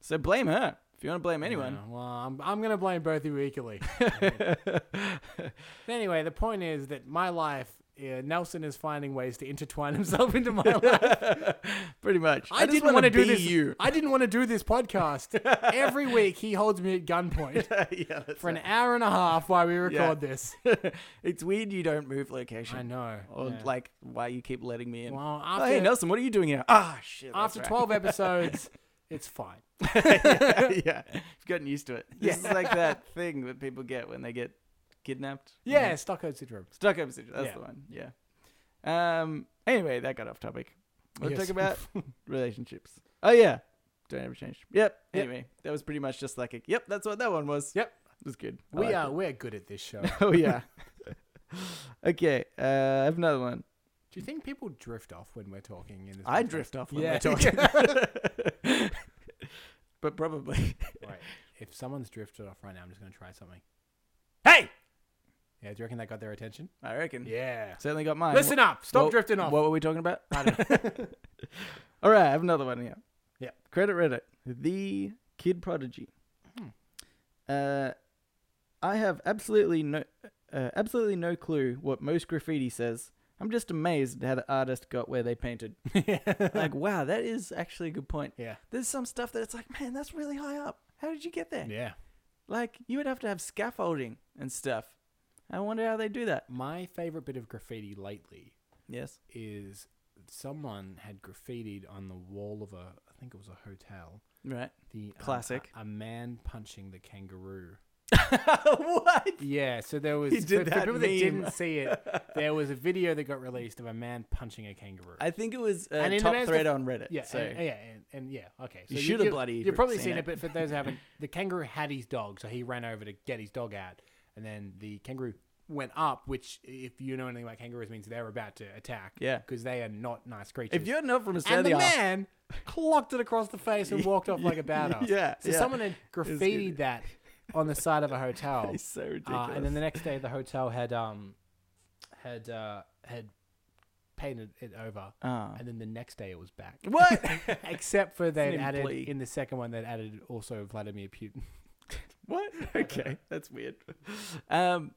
So blame her if you want to blame anyone. Yeah, well, I'm, I'm going to blame both of you equally. [laughs] anyway, the point is that my life, uh, Nelson is finding ways to intertwine himself into my [laughs] life. Pretty much. I, just didn't wanna do this. You. I didn't want to do this podcast. [laughs] Every week, he holds me at gunpoint [laughs] yeah, for an hour and a half while we record Yeah. this. it's weird you don't move location. I know. Or yeah. like why you keep letting me in. well, oh, after hey Nelson, what are you doing here? Ah, shit. after right. 12 episodes, it's fine. yeah, yeah, I've gotten used to it. This Yeah. is like that thing that people get when they get kidnapped. Yeah, Stockholm syndrome. Stockholm syndrome. That's Yeah. the one. Yeah. Um. Anyway, that got off topic. Let's Yes. talk about [laughs] relationships. Oh yeah, don't ever change. Yep. Yep. Anyway, that was pretty much just like a. Yep, that's what that one was. Yep. It was good. I We are it. we're good at this show. [laughs] Oh yeah. [laughs] okay. Uh, I have another one. Do you think people drift off when we're talking in this? I podcast? drift off when Yeah. we're talking. but probably. Right. If someone's drifted off right now, I'm just going to try something. Hey, Yeah, do you reckon that got their attention? I reckon. Yeah. Certainly got mine. Listen up. Stop What- drifting off. What were we talking about? I don't know. [laughs] All right, I have another one here. Yeah. Credit Reddit. The Kid Prodigy. Hmm. Uh, I have absolutely no, uh, absolutely no clue what most graffiti says. I'm just amazed at how the artist got where they painted. [laughs] like, wow, that is actually a good point. yeah. There's some stuff that it's like, man, that's really high up. How did you get there? Yeah. Like, you would have to have scaffolding and stuff. I wonder how they do that. My favorite bit of graffiti lately Yes. is someone had graffitied on the wall of a, I think it was a hotel. Right. The um, Classic. a, a man punching the kangaroo. [laughs] what? Yeah, so there was He did for, for that people that meme. didn't see it, [laughs] there was a video that got released of a man punching a kangaroo. I think it was uh, And in top thread on Reddit. yeah, So and, yeah, and, and yeah, okay. So You should've you- bloody You've probably seen seen it. it, but for those who haven't, the kangaroo had his dog, so he ran over to get his dog out, and then the kangaroo went up, which, if you know anything about kangaroos, means they're about to attack. Yeah. because they are not nice creatures. if you're not from Australia. and the man clocked it across the face and walked off like a [laughs] badass. Yeah, So yeah. someone had graffitied that on the side of a hotel. [laughs] it's so ridiculous. Uh, and then the next day, the hotel had um had uh had painted it over, Ah. and then the next day it was back. what? [laughs] Except for they'd added employee. in the second one, they'd added also Vladimir Putin. What? [laughs] Okay, [laughs] that's weird. Um,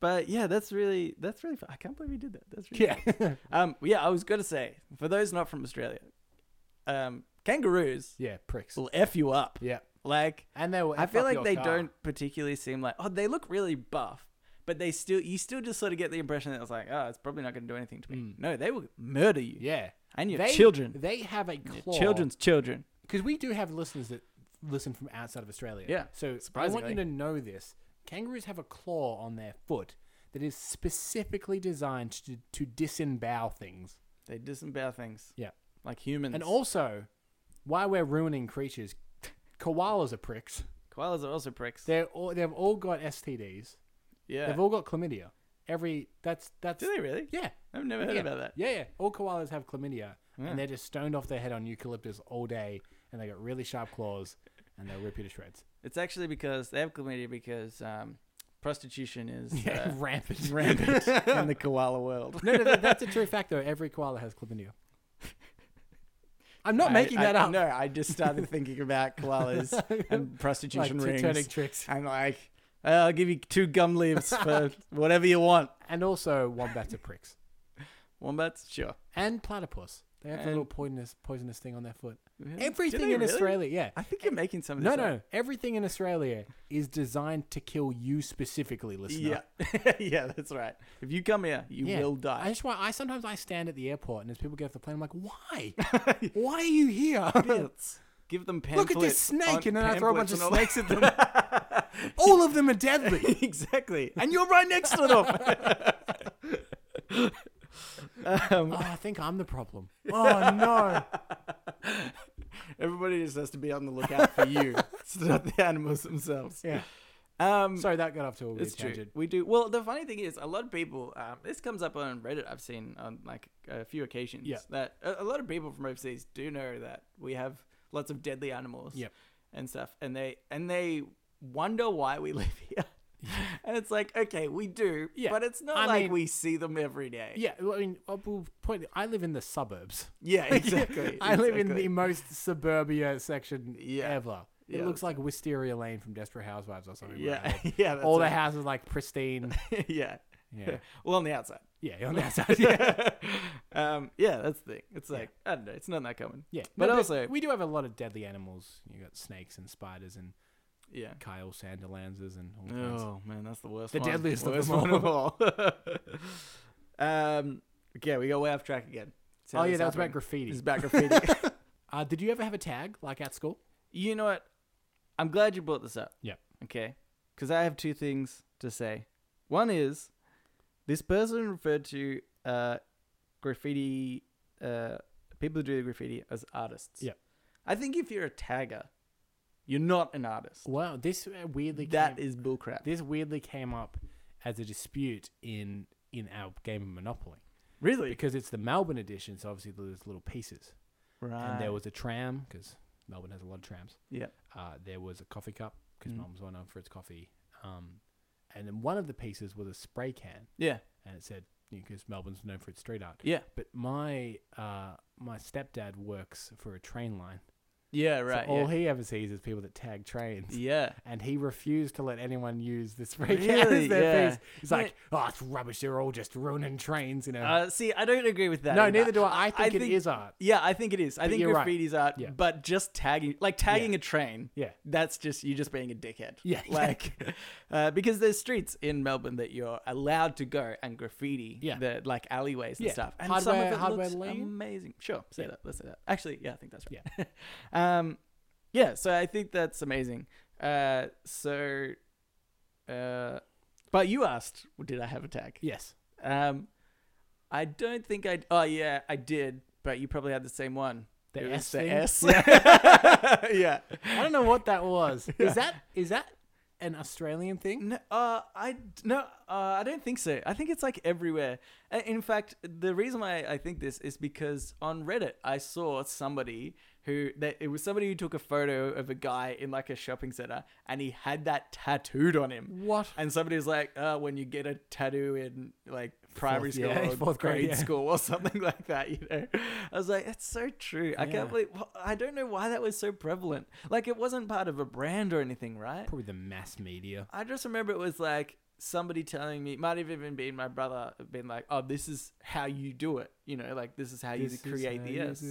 but yeah, that's really that's really. Fun. I can't believe he did that. That's really Yeah, Fun. [laughs] Um, yeah, I was gonna say for those not from Australia, um, kangaroos yeah, pricks. will f you up. Yeah, Like and they were. I feel like they car. don't particularly seem like oh they look really buff, but they still you still just sort of get the impression that it's like oh it's probably not gonna do anything to me. Mm. No, they will murder you Yeah, and your they, children, They have a Your claw. children's children. because we do have listeners that listen from outside of Australia. Yeah, So I want surprisingly. you to know this: kangaroos have a claw on their foot that is specifically designed to to disembowel things. They disembowel things. Yeah. like humans. And also, why we're ruining creatures, [laughs] koalas are pricks. koalas are also pricks. They're all, they've all got STDs. yeah, They've all got chlamydia. Every that's that's do they really? yeah. I've never heard yeah. about that. Yeah, yeah. All koalas have chlamydia, and they're just stoned off their head on eucalyptus all day, and they got really sharp claws, and they'll rip you to shreds. It's actually because they have chlamydia because um, prostitution is [laughs] Yeah, uh, rampant. rampant [laughs] in the koala world. no, no, that- that's a true fact though. Every koala has chlamydia. I'm not I- making I- that up. No, I just started thinking about koalas [laughs] and prostitution t- rings. turning tricks, I'm like, I'll give you two gum leaves for whatever you want. and also wombats are pricks, Wombats, sure. and platypus. They have a little poisonous, poisonous thing on their foot. Do Everything they in really? Australia, yeah. I think you're making some of No, this no, up. everything in Australia is designed to kill you specifically, listener. Yeah, [laughs] yeah, that's right. If you come here, you Yeah. will I die. just want. I sometimes I stand at the airport and as people get off the plane, I'm like, why? [laughs] why are you here? [laughs] Give them pamphlets. Look at this snake, and then I throw a bunch of pamphlets snakes at them. All of them are deadly. exactly, and you're right next to them. Um, Oh, I think I'm the problem. [laughs] Oh no. everybody just has to be on the lookout for you. [laughs] it's not the animals themselves. Yeah. Um, Sorry, that got off to a weird It's true. tangent. We do. Well, the funny thing is, a lot of people. Um, this comes up on Reddit. I've seen on like a few occasions. Yeah. That a, a lot of people from overseas do know that we have lots of deadly animals. Yep. And stuff, and they and they wonder why we [laughs] live here. [laughs] And it's like, okay, we do, Yeah. but it's not I like mean- we see them every day. Yeah, I mean, I will point. I live in the suburbs. Yeah, [laughs] exactly. [laughs] I live in the most suburbia section Yeah. ever. It Yeah, looks like Wisteria Lane from Desperate Housewives or something. Yeah, live. yeah. All the houses like pristine. yeah. Yeah, Well, on the outside. yeah, on the outside. Yeah, um, yeah, that's the thing. It's like I don't know. It's not that common. yeah. But No, also- we do have a lot of deadly animals. You got snakes and spiders and Yeah. Kyle Sanderlances and all kinds. Oh man, that's the worst. The one. deadliest of worst them one of all. [laughs] um, yeah, we go way off track again. Oh yeah, that was about graffiti. It's about graffiti. [laughs] [laughs] Uh, did you ever have a tag like at school? you know what? I'm glad you brought this up. Yep. Okay, because I have two things to say. One is this person referred to uh, graffiti uh, people who do the graffiti as artists. Yeah. I think if you're a tagger, you're not an artist. Well, this uh, weirdly That came, is bullcrap. this weirdly came up as a dispute in in our game of Monopoly Really? because it's the Melbourne edition, so obviously there's little pieces. Right. And there was a tram because Melbourne has a lot of trams. yeah. Uh, there was a coffee cup because Mm. Melbourne's well known for its coffee. Um, and then one of the pieces was a spray can, Yeah. and it said because Melbourne's known for its street art. Yeah. But my uh, my stepdad works for a train line. Yeah. So Right. all yeah. he ever sees is people that tag trains. yeah. And he refused to let anyone use spray can Really? [laughs] as their Yeah. piece. He's like, oh, it's rubbish. They're all just ruining trains, you know. Uh, see, I don't agree with that. no, either. neither do I. I think it is art. Yeah, I think it is. I But think you're right. art, Yeah. but just tagging, like tagging a train, Yeah. that's just you're just being a dickhead. Yeah, yeah. like uh, because there's streets in Melbourne that you're allowed to go and graffiti, Yeah. the like alleyways and Yeah. stuff, and some of it hardware looks lane? amazing. Sure, say Yeah. that. Let's say that. Actually, yeah, I think that's right. [laughs] um, yeah. So I think that's amazing. Uh, so, uh, but you asked, did I have a tag? Yes. Um, I don't think I. Oh yeah, I did. But you probably had the same one. The It S the thing? S. [laughs] yeah. I don't know what that was. [laughs] Is that is that an Australian thing? No, uh, I no, uh, I don't think so. I think it's like everywhere. In fact, the reason why I think this is because on Reddit I saw somebody who that it was somebody who took a photo of a guy in like a shopping center and he had that tattooed on him. What? And somebody was like, uh, when you get a tattoo in like primary Fourth- school [laughs] yeah, or fourth grade, grade yeah. school or something [laughs] like that, you know? I was like, that's so true. I Yeah. can't believe, I don't know why that was so prevalent. Like, it wasn't part of a brand or anything, right? Probably the mass media. I just remember it was like somebody telling me, might have even been my brother, been like, oh, this is how you do it. You know, like, this is how you This is create how the you S.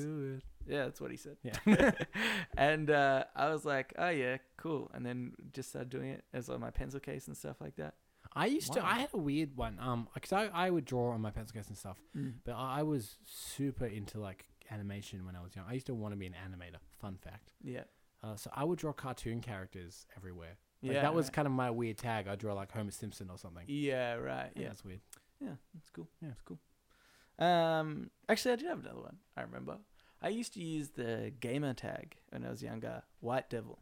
Yeah, that's what he said. Yeah. [laughs] and uh, I was like, oh, yeah, cool. And then just started doing it as on my pencil case and stuff like that. I used to. Wow. I had a weird one. Um, because I, I would draw on my pencil case and stuff, but I, I was super into like animation when I was young. I used to want to be an animator. Fun fact. Yeah. Uh, so I would draw cartoon characters everywhere. Like, Yeah, that was right. kind of my weird tag. I'd draw like Homer Simpson or something. Yeah, right. Yeah, Yeah. that's weird. Yeah, that's cool. Yeah. that's cool. Um, actually, I did have another one. I remember. I used to use the gamer tag when I was younger. White Devil.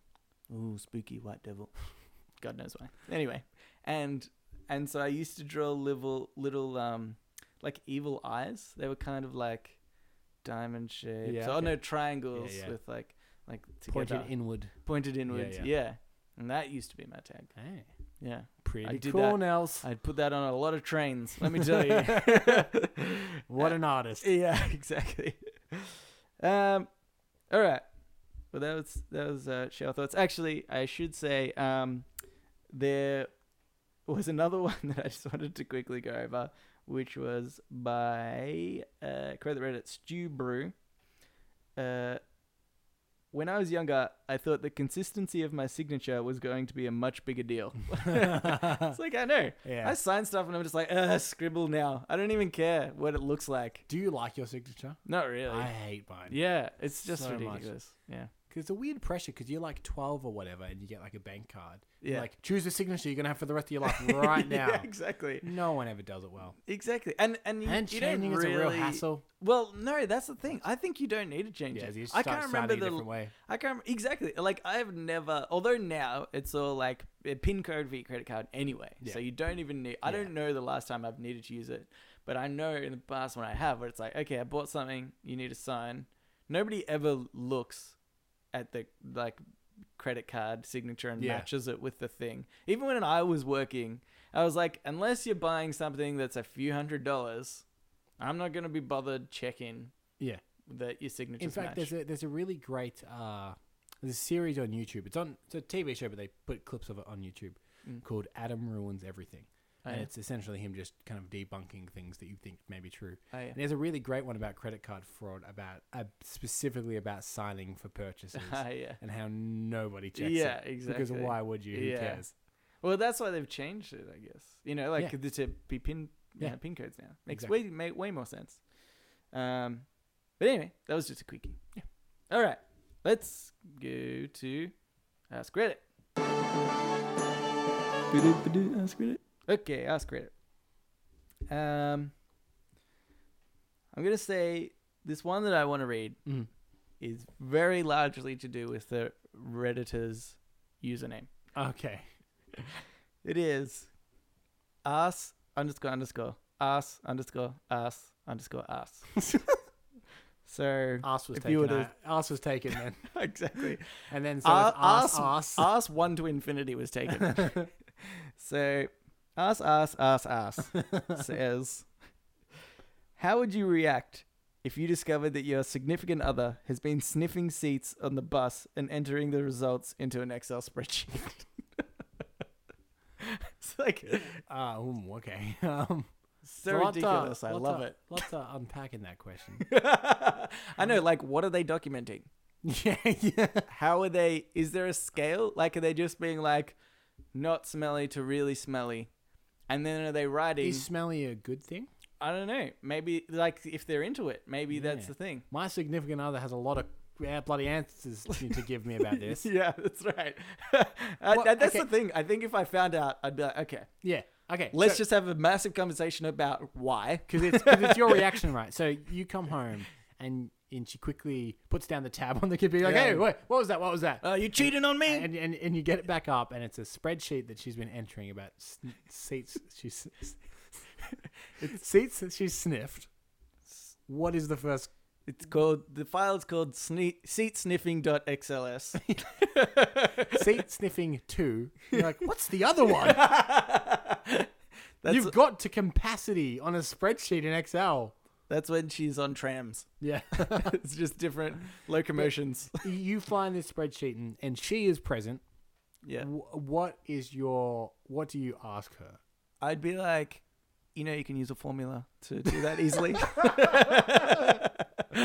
Ooh, spooky White Devil. [laughs] God knows why. Anyway, and and so I used to draw little little um like evil eyes. They were kind of like diamond shaped. Yeah, Oh okay. no, triangles yeah. with like like together, Pointed inward. pointed inward. yeah. Yeah, and that used to be my tag. Hey, Yeah, pretty did cool, that. Nels. I'd put that on a lot of trains. Let me [laughs] tell you. What an artist. [laughs] yeah, exactly. Um, all right. Well, that was that was uh, shower thoughts. Actually, I should say um, there was another [laughs] one that I just wanted to quickly go over, which was by uh, credit Reddit Stew Brew. Uh, when I was younger, I thought the consistency of my signature was going to be a much bigger deal. [laughs] it's like I know. Yeah. I sign stuff and I'm just like, uh, scribble now. I don't even care what it looks like. Do you like your signature? Not really. I hate mine. yeah, it's just So much. ridiculous. Yeah. Because it's a weird pressure because you're like 12 or whatever and you get like a bank card. You're Yeah. like, choose a signature you're going to have for the rest of your life [laughs] right now. yeah, exactly. No one ever does it well. Exactly. And and you, And you don't changing is really, a real hassle. Well, no, that's the thing. I think you don't need to change Yeah, it. you just I start can't remember starting a the different way. I can't exactly. Like I've never, although now it's all like a pin code for your credit card anyway, Yeah. so you don't even need. I don't know the last time I've needed to use it, but I know in the past when I have, where it's like, okay, I bought something, you need to sign. Nobody ever looks at the like credit card signature and Yeah. matches it with the thing. Even when I was working, I was like, unless you're buying something that's a few hundred dollars, I'm not gonna be bothered checking Yeah. that your signature. In fact, match. there's a there's a really great uh, there's a series on YouTube. It's on it's a TV show, but they put clips of it on YouTube Mm. called "Adam Ruins Everything," Oh, and yeah. it's essentially him just kind of debunking things that you think may be true. Oh, yeah. And there's a really great one about credit card fraud, about uh, specifically about signing for purchases [laughs] Ah, yeah. and how nobody checks Yeah, it. Because exactly. why would you? Who Yeah. cares? Well, that's why they've changed it, I guess. You know, like Yeah. the to be pin, yeah, Yeah. pin codes now makes Exactly. way make way more sense. Um, but anyway, that was just a quickie. Yeah. All right, let's go to ask Reddit. Ask Reddit. Okay, ask Reddit. Um, I'm gonna say this one that I want to read Mm. is very largely to do with the redditor's username. Okay. It is ass underscore underscore ass underscore ass underscore ass. [laughs] so Ass was If taken. uh, Ass was taken then, [laughs] exactly, and then so ass, ass, ass. ass one to infinity was taken. [laughs] so ass ass ass ass says, "How would you react?" If you discovered that your significant other has been sniffing seats on the bus and entering the results into an Excel spreadsheet, [laughs] it's like Uh, um, okay. [laughs] Um, so lots of- ridiculous. I love of- it. Lots of unpacking that question. [laughs] I know, like, what are they documenting? yeah, yeah. How are they? Is there a scale? Like, are they just being like, not smelly to really smelly? And then are they writing? Is smelly a good thing? I don't know. Maybe, like, if they're into it, maybe that's the thing. My significant other has a lot of uh, bloody answers to give me about this. [laughs] yeah, that's right. [laughs] Uh, Well, that's okay. the thing. I think if I found out, I'd be like, okay, Yeah. Okay. let's just have a massive conversation about why. because it's cause it's your reaction, right? So you come home and and she quickly puts down the tab [laughs] on the computer, like, Yeah. "Hey, wait, what was that? What was that?" Uh, you cheating on me? and, and and you get it back up, and it's a spreadsheet that she's been entering about s- seats [laughs] she's it's seats that she's sniffed. What is the first? It's called the file's called sne- seatsniffing.xls. [laughs] Seat sniffing two. You're like, what's the other one? That's You've got to capacity on a spreadsheet in Excel. That's when she's on trams. [laughs] Yeah. it's just different locomotions. you find this spreadsheet and, and she is present. Yeah. Wh- what is your? What do you ask her? I'd be like, you know, you can use a formula to do that easily. [laughs] [laughs]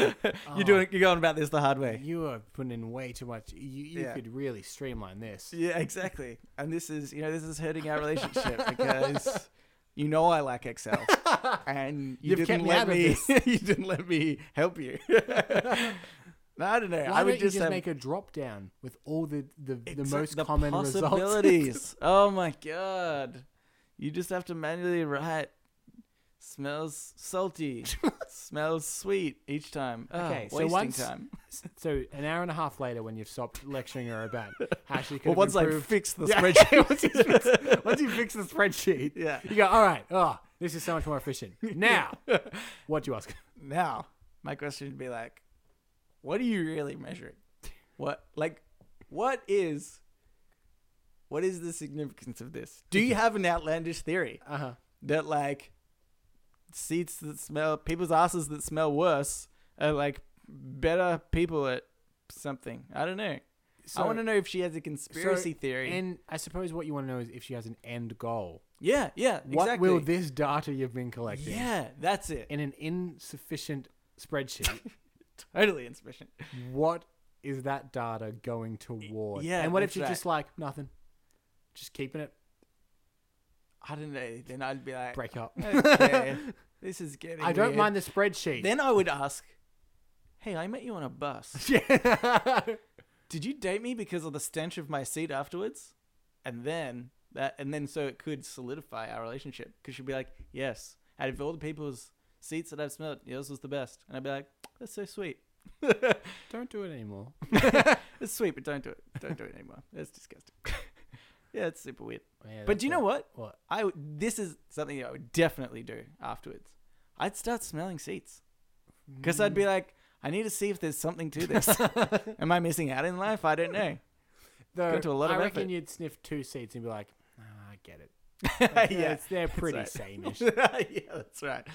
you're doing, oh. you're going about this the hard way. You are putting in way too much. You, you Yeah. could really streamline this. Yeah, exactly. And this is, you know, this is hurting our relationship because you know I like Excel, [laughs] and you You've didn't let me. [laughs] you didn't let me help you. I don't know. Why I would don't you just just have make a drop down with all the the, the most the common results? possibilities. [laughs] oh my god! You just have to manually write. Smells salty. smells sweet each time. Okay, so wasting once- time. [laughs] so an hour and a half later, when you've stopped lecturing her about how she could Well, once I improved, fix the spreadsheet. [laughs] once, you fix, once you fix the spreadsheet, [laughs] Yeah. you go, all right, oh, this is so much more efficient. Now, what do you ask? Now, my question would be like, what are you really measuring? What like what is what is the significance of this? Do you have an outlandish theory Uh huh. that like seats that smell people's asses that smell worse are like better people at something? I don't know. So, I want to know if she has a conspiracy so- theory. And I suppose what you want to know is if she has an end goal. yeah, yeah, What exactly. will this data you've been collecting Yeah, that's it. in an insufficient spreadsheet? [laughs] totally insufficient. what is that data going toward? yeah, And what if she's right. just like nothing, just keeping it? I don't know. Then I'd be like, Break up. okay, [laughs] this is getting. I don't weird. mind the spreadsheet. Then I would ask, "Hey, I met you on a bus. [laughs] yeah. Did you date me because of the stench of my seat afterwards?" And then that, and then so it could solidify our relationship because she'd be like, "Yes, out of all the people's seats that I've smelled, yours was the best." And I'd be like, "That's so sweet." [laughs] don't do it anymore. [laughs] it's sweet, but don't do it. Don't do it anymore. That's disgusting. yeah, it's super weird. Yeah, But do you know what? What? I this is something I would definitely do afterwards. I'd start smelling seats because I'd Mm. be like, I need to see if there's something to this. [laughs] Am I missing out in life? I don't know. Though, go to a lot I of reckon effort. you'd sniff two seats and be like, ah, I get it. [laughs] yeah, it's, they're pretty right. sameish. [laughs] yeah, that's right.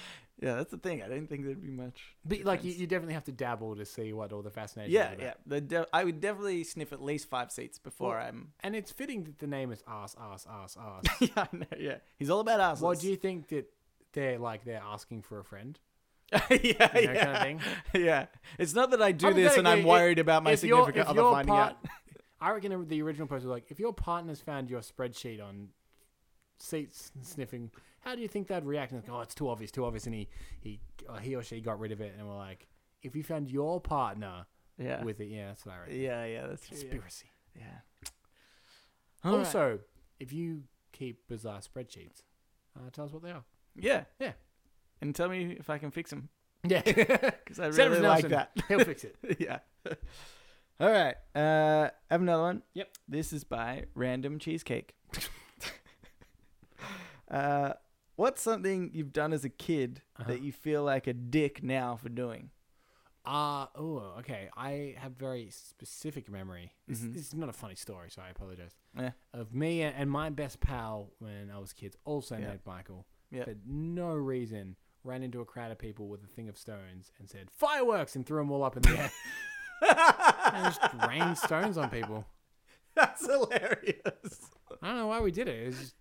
Yeah, that's the thing. I don't think there'd be much. But like, you, difference. you definitely have to dabble to see what all the fascination. yeah, is about. yeah. The de- I would definitely sniff at least five seats before Well, I'm. And it's fitting that the name is ass, ass, ass, ass. yeah, I know, yeah. He's all about asses. What do you think that they're like? They're asking for a friend. [laughs] yeah, You know, yeah. kind of? [laughs] Yeah. It's not that I do this and I'm worried about my significant other finding part- out. [laughs] I reckon the original post was like, if your partner's found your spreadsheet on seats sniffing, how do you think they'd react? And like, oh, it's too obvious, too obvious, and he he or he or she got rid of it, and we're like, if you found your partner Yeah. with it, yeah, that's what I reckon. yeah, yeah, that's true. yeah. Conspiracy. Yeah. All right. Also, if you keep bizarre spreadsheets, uh, tell us what they are. yeah, Yeah. And tell me if I can fix them Yeah, [laughs] because I Send really us like Nelson. that. He'll fix it. [laughs] yeah. [laughs] All right. Uh, I have another one. Yep. This is by Random Cheesecake. uh, what's something you've done as a kid Uh-huh. that you feel like a dick now for doing? Uh oh, okay. I have very specific memory. This, Mhm. this is not a funny story, so I apologize. Yeah. Of me and, and my best pal when I was kids, also Yeah. named Michael, Yeah. for no reason ran into a crowd of people with a thing of stones and said fireworks and threw them all up in the air and just rained stones on people. [laughs] That's hilarious. I don't know why we did it. It was just,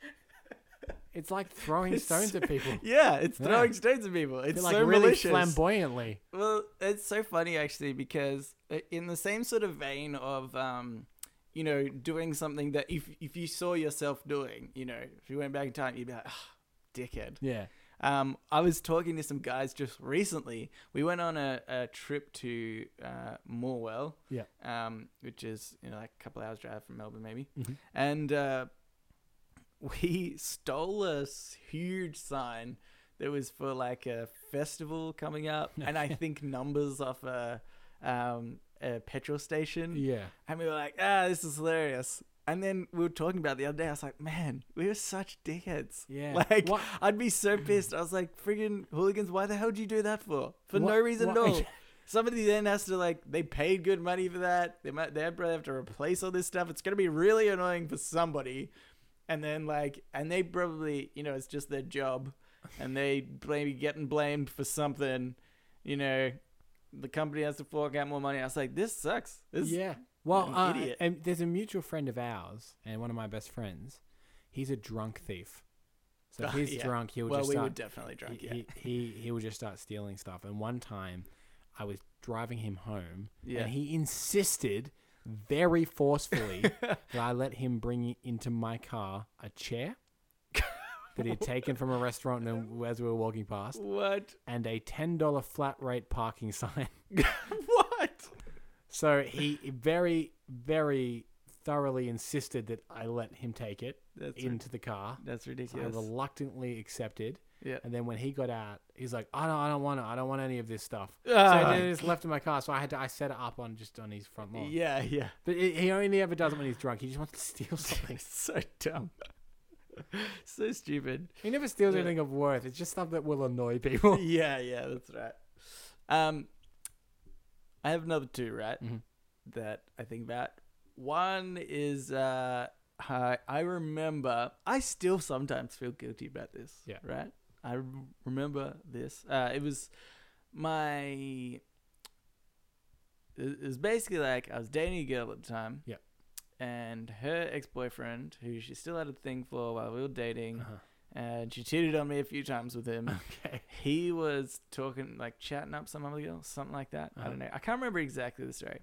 it's like throwing It's- stones at people. Yeah, it's Yeah. throwing stones at people. It's like so really malicious. flamboyantly. Well, it's so funny actually because uh, in the same sort of vein of um, you know, doing something that if if you saw yourself doing, you know, if you went back in time, you'd be like, ah, dickhead. Yeah. Um, I was talking to some guys just recently. We went on a, a trip to uh, Morwell, Yeah. um, which is you know like a couple hours drive from Melbourne maybe, Mhm. and uh, we stole a huge sign that was for like a festival coming up, and I [laughs] think numbers off a, um, a petrol station. Yeah. And we were like, ah, this is hilarious. And then we were talking about the other day. I was like, man, we were such dickheads. Yeah. [laughs] Like, What- I'd be so pissed. I was like, friggin' hooligans, why the hell did you do that for? For What- no reason what- at all. [laughs] Somebody then has to, like, they paid good money for that. They might, they probably have to replace all this stuff. It's going to be really annoying for somebody. And then, like, and they probably, you know, it's just their job. And they maybe getting blamed for something, you know, the company has to fork out more money. I was like, this sucks. This, yeah. Well, uh, and there's a mutual friend of ours, and one of my best friends. He's a drunk thief. So if [laughs] Oh, he's yeah. drunk, he would well, just we start. were definitely drunk, he, yeah. he, he he would just start stealing stuff. And one time, I was driving him home, Yeah. and he insisted very forcefully [laughs] that I let him bring into my car a chair [laughs] that he had taken from a restaurant and as we were walking past, What? and a ten dollar flat rate parking sign. what? So he very, very thoroughly insisted that I let him take it That's into the car. That's So I reluctantly accepted. yeah. And then when he got out, he's like, "I don't, I don't want it. I don't want any of this stuff." so Ah, then it's left in my car. So I had to, I set it up on just on his front lawn. yeah, yeah. But he he only ever does it when he's drunk. He just wants to steal [laughs] something. It's so dumb. [laughs] so stupid. he never steals Yeah. anything of worth. It's just stuff that will annoy people. [laughs] yeah, yeah, that's right. Um, I have another two, right? Mhm. that I think about. One is uh, I, I remember. I still sometimes feel guilty about this. Yeah. Right. I remember this. Uh, it was my. It was basically like I was dating a girl at the time. Yeah. And her ex boyfriend, who she still had a thing for while we were dating, Uh-huh. And she cheated on me a few times with him. Okay. he was talking like chatting up some other girl, something like that. I Uh-huh. don't know. I can't remember exactly the story.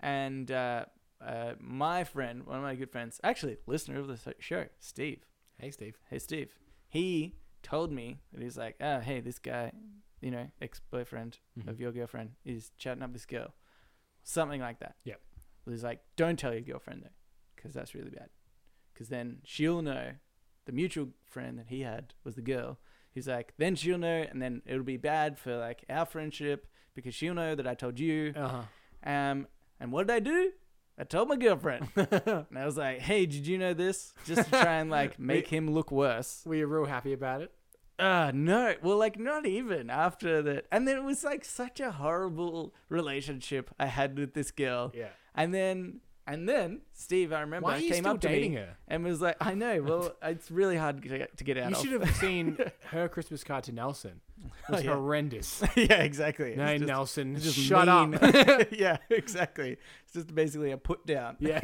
And uh, uh, my friend, one of my good friends, actually listener of the show, Steve. Hey, Steve. Hey, Steve. He told me that he's like, oh, hey, this guy, you know, ex boyfriend Mhm. of your girlfriend is chatting up this girl, something like that. Yep. He's like, don't tell your girlfriend though, because that's really bad. Because then she'll know. The mutual friend that he had was the girl. He's like, then she'll know, and then it'll be bad for like our friendship because she'll know that I told you. Uh huh. Um, and what did I do? I told my girlfriend, [laughs] and I was like, hey, did you know this? Just to try and like [laughs] make him look worse. Were you real happy about it? Uh no. Well, like not even after that. And then it was like such a horrible relationship I had with this girl. Yeah. And then and then Steve, I remember, Why are you came still up to dating me her? and was like, "I know. Well, [laughs] it's really hard to get, to get out You of." should have seen [laughs] her Christmas card to Nelson. [laughs] It was Oh, yeah. horrendous. yeah, exactly. No, It's just- Nelson, it's just shut mean. up. yeah, exactly. It's just basically a put down. yeah.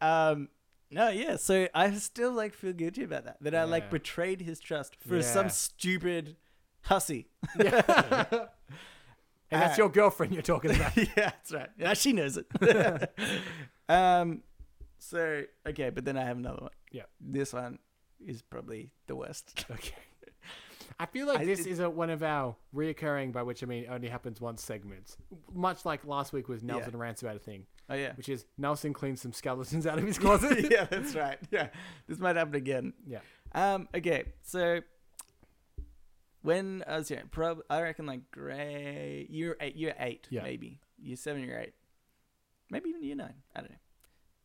Um. No, yeah. So I still like feel guilty about that. That I like betrayed his trust for Yeah. some stupid hussy. yeah. And that's Uh, your girlfriend you're talking about. [laughs] yeah, that's right. Yeah, she knows it. [laughs] [laughs] um, so okay, but then I have another one. Yeah. This one is probably the worst. Okay. I feel like I- this is a, one of our reoccurring, by which I mean only happens once segments. Much like last week was Nelson rants about a thing, Oh yeah. which is Nelson cleans some skeletons out of his closet. yeah, that's right. Yeah, this might happen again. yeah. Um, okay, so when I was young, prob I reckon like grade year eight, year eight, Yeah. maybe year seven, year eight, maybe even year nine. I don't know,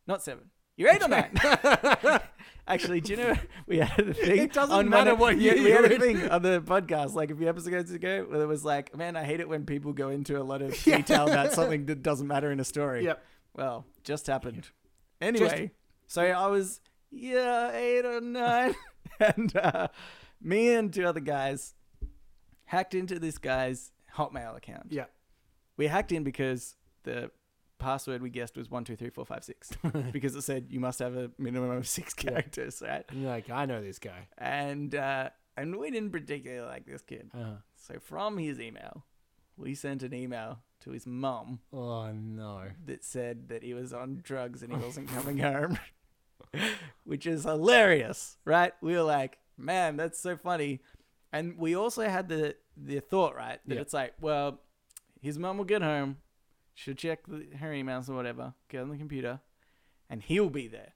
not seven. Year eight or nine? [laughs] [laughs] Actually, do you know we had a thing? It doesn't matter what year we had a thing on the podcast like a few episodes ago where it was like, man, I hate it when people go into a lot of [laughs] detail about something that doesn't matter in a story. Yep. Well, just happened. Anyway, so I was yeah eight or nine, and uh, me and two other guys hacked into this guy's Hotmail account. Yeah. We hacked in because the password we guessed was one two three four five six [laughs] because it said you must have a minimum of six Yeah. characters, right? And you're like, I know this guy. And uh, and we didn't particularly like this kid. Uh-huh. So from his email, we sent an email to his mum Oh no. that said that he was on drugs and he wasn't coming home, [laughs] which is hilarious, right? We were like, man, that's so funny. And we also had the the thought, right, that Yeah. it's like, well, his mum will get home, she'll check the, her emails or whatever, get on the computer, and he'll be there.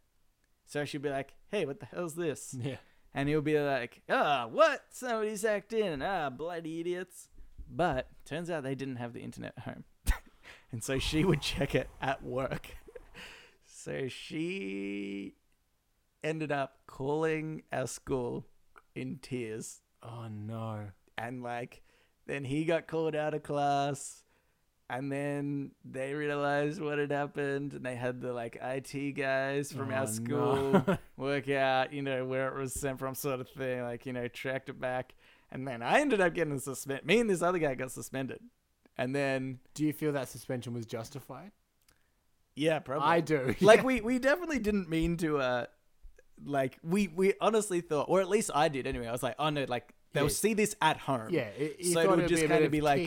So she'll be like, hey, what the hell's this? Yeah. And he'll be like, ah, what? Somebody's hacked in. Ah, bloody idiots. But turns out they didn't have the internet at home. [laughs] and so she would check it at work. [laughs] So she ended up calling our school in tears. Oh no. And like, then he got called out of class. And then they realized what had happened, and they had the like IT guys from Oh, our no. school [laughs] work out, you know, where it was sent from, sort of thing. Like, you know, tracked it back, and then I ended up getting suspended. Me and this other guy got suspended, and then Do you feel that suspension was justified? yeah, probably I do. [laughs] like we we definitely didn't mean to uh like we we honestly thought or at least I did anyway I was like oh no like they'll Yeah. see this at home yeah. It, you so it thought would it'd just be a kind bit of be like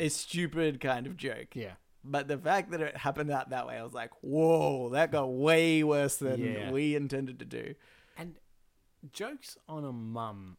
a stupid kind of joke yeah. but the fact that it happened out that way I was like whoa that got way worse than Yeah. we intended to do And jokes on a mum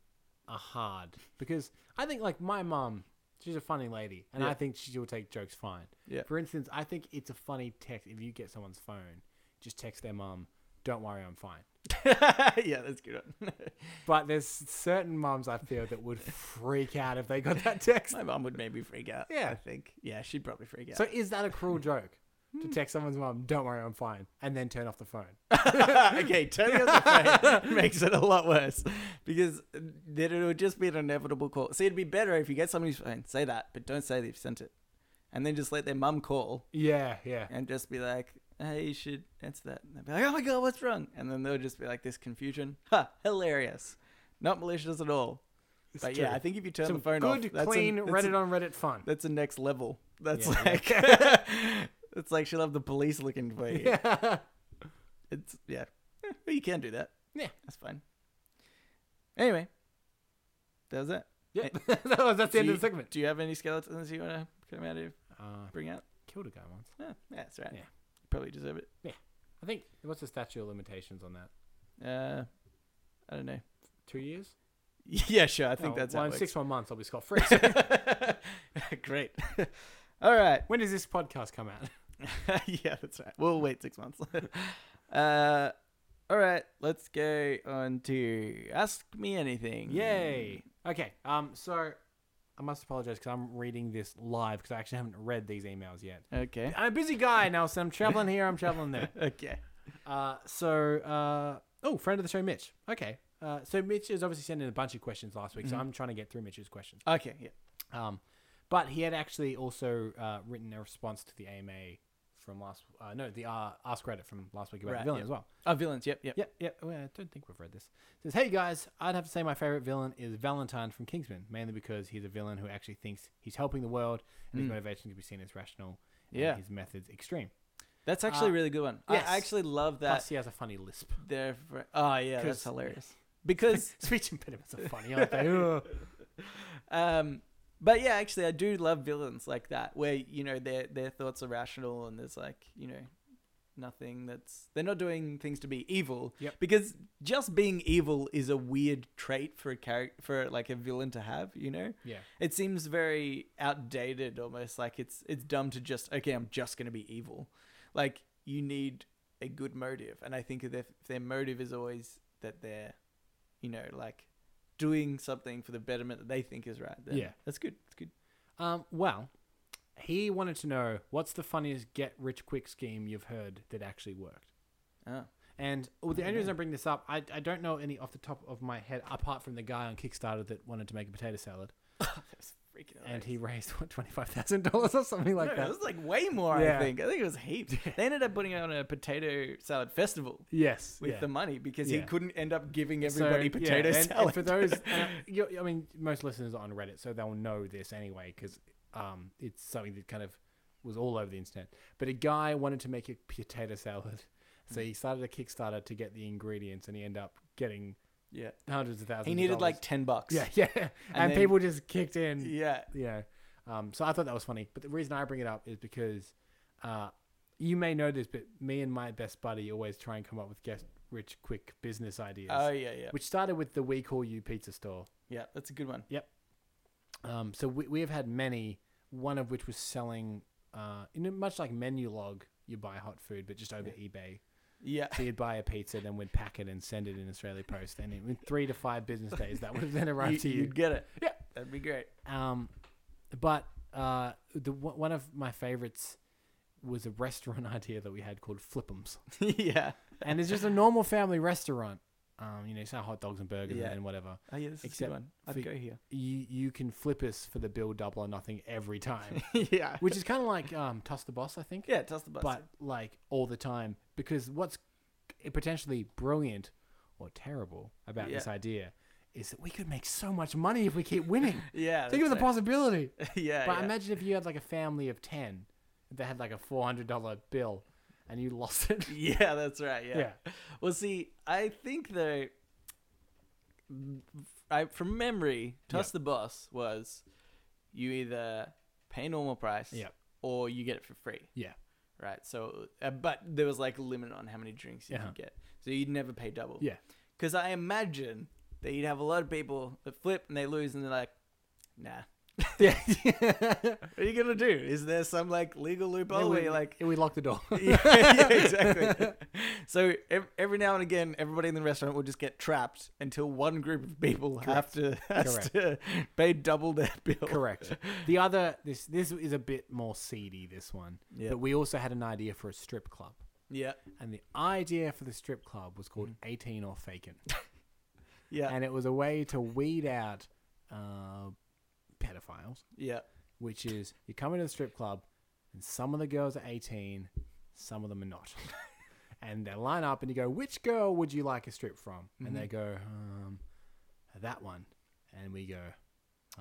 are hard because I think like my mum, she's a funny lady, and. I think she will take jokes fine. Yeah. For instance, I think it's a funny text if you get someone's phone, just text their mum, "Don't worry, I'm fine." [laughs] yeah that's good one [laughs] But there's certain mums I feel that would freak out if they got that text. my mom would maybe freak out Yeah. I think yeah she'd probably freak out So is that a cruel [laughs] joke? Hmm. To text someone's mum, "Don't worry, I'm fine," and then turn off the phone. okay, turning off the phone makes it a lot worse because then it would just be an inevitable call. See, it'd be better if you get somebody's phone, say that, but don't say that you've sent it. and then just let their mum call Yeah, yeah. and just be like, "Hey, you should answer that." And they'll be like, "Oh my god, what's wrong?" And then they'll just be like, "This confusion, ha, hilarious, not malicious at all." but yeah. I think if you turn Some the phone good, off, that's clean a, Reddit a, on Reddit fun. that's the next level. That's Yeah, like, [laughs] [laughs] it's like she'll have the police looking for you. Yeah. It's yeah, but you can do that. Yeah. that's fine. Anyway, that was it. yeah. [laughs] that was, that's the end you, of the segment. Do you have any skeletons you want to come out of Uh, bring out? killed a guy once. Yeah, yeah, that's right. Yeah. Probably deserve it. Yeah, I think, what's the statute of limitations on that? Uh, I don't know. Two years? [laughs] Yeah, sure. I think Oh, that's well, how in it six more months, I'll be scot free. [laughs] Great. [laughs] All right. when does this podcast come out? yeah, that's right. We'll wait six months. uh, all right. Let's go on to ask me anything. Yay! Okay, um, so I must apologize because I'm reading this live because I actually haven't read these emails yet. Okay. I'm a busy guy, Nelson. I'm traveling here. I'm traveling there. [laughs] Okay. Uh, so, uh, oh, friend of the show, Mitch. Okay. Uh, so Mitch has obviously sent in a bunch of questions last week, so Mhm. I'm trying to get through Mitch's questions. Okay. Yeah. Um, but he had actually also uh, written a response to the AMA from last, uh, no, the uh, Ask Reddit from last week about Right, the villain yeah. as well. Oh, villains. Yep. Yep. Yep, yep. Well, I don't think we've read this. It says, "Hey guys, I'd have to say my favorite villain is Valentine from Kingsman, mainly because he's a villain who actually thinks he's helping the world, and his Mm. motivation can be seen as rational, and Yeah. his methods extreme. That's actually Uh, a really good one. yes. I actually love that. Plus, he has a funny lisp. They're fr- oh yeah, that's 'Cause- hilarious. [laughs] Because Speech impediments are funny, aren't they? [laughs] Ugh. um, but yeah, actually, I do love villains like that, where you know their their thoughts are rational and there's like you know nothing that's they're not doing things to be evil. Yep. Because just being evil is a weird trait for a character for like a villain to have. You know, yeah, it seems very outdated, almost like it's it's dumb to just okay, I'm just gonna be evil. Like you need a good motive, and I think if, if their motive is always that they're, you know, like doing something for the betterment that they think is right. Then Yeah. that's good. It's good. Um, well, he wanted to know what's the funniest get rich quick scheme you've heard that actually worked. Oh, And well, the only reason I bring this up, I, I don't know any off the top of my head, apart from the guy on Kickstarter that wanted to make a potato salad, that's [laughs] [laughs] freaking. and he raised what twenty five thousand dollars or something like no, that. It was like way more. I think. I think it was heaps. [laughs] they ended up putting it on a potato salad festival Yes, with yeah. the money because Yeah. he couldn't end up giving everybody yeah, potato and- and salad. for those, [laughs] uh, I mean, most listeners are on Reddit, so they'll know this anyway because um, it's something that kind of was all over the internet. But a guy wanted to make a potato salad, so Hmm. he started a Kickstarter to get the ingredients, and he ended up getting yeah, hundreds of thousands. he of needed dollars. like ten bucks. yeah, yeah, and, then- people just kicked in. yeah. yeah. Um, so I thought that was funny. But the reason I bring it up is because uh, you may know this, but me and my best buddy always try and come up with get rich quick business ideas. Oh yeah, yeah, Which started with the We Call You pizza store. yeah. That's a good one. Yep. Um, so we, we have had many, one of which was selling, uh, in a, much like Menulog, you buy hot food, but just over eBay. Yeah. So you'd buy a pizza, then we'd pack it and send it in Australia Post. And in three to five business days, that would have then arrive to you. You'd get it. Yeah. That'd be great. Um, but uh, the one one of my favorites was a restaurant [laughs] idea that we had called Flip'ems, [laughs] yeah. and it's just a normal family restaurant. Um, you know, it's not hot dogs and burgers Yeah. and whatever. Oh yeah, this is a Except good one. I'd for- go here. You you can flip us for the bill double or nothing every [laughs] time, yeah. which is kind of like um, Toss the Boss, I think. Yeah, toss the boss. but like all the time because what's potentially brilliant or terrible about Yeah. this idea is that we could make so much money if we keep winning. [laughs] yeah. Think of the possibility. [laughs] yeah. But yeah. imagine if you had like a family of 10 that had like a $400 bill and you lost it. [laughs] Yeah, that's right. Yeah. Well, see, I think though, I from memory, toss Yeah. the boss was you either pay normal price, Yeah. or you get it for free. Yeah. Right. So, uh, but there was like a limit on how many drinks you Uh-huh. could get, so you'd never pay double. Yeah. Because I imagine that you'd have a lot of people that flip and they lose, and they're like, "Nah, Yeah. [laughs] what are you gonna do? Is there some like legal loophole where we, like?" we lock the door. [laughs] yeah, yeah, exactly. [laughs] So ev- every now and again, everybody in the restaurant will just get trapped until one group of people have to has Correct. to pay double their bill. Correct. The other this this is a bit more seedy this one. Yeah. But we also had an idea for a strip club. Yeah, And the idea for the strip club was called 18 or Fakin'. yeah, and it was a way to weed out uh, pedophiles yeah. which is you come into the strip club, and some of the girls are 18, some of them are not. [laughs] and they line up, and you go, which girl would you like a strip from? And they go, um, that one. And we go,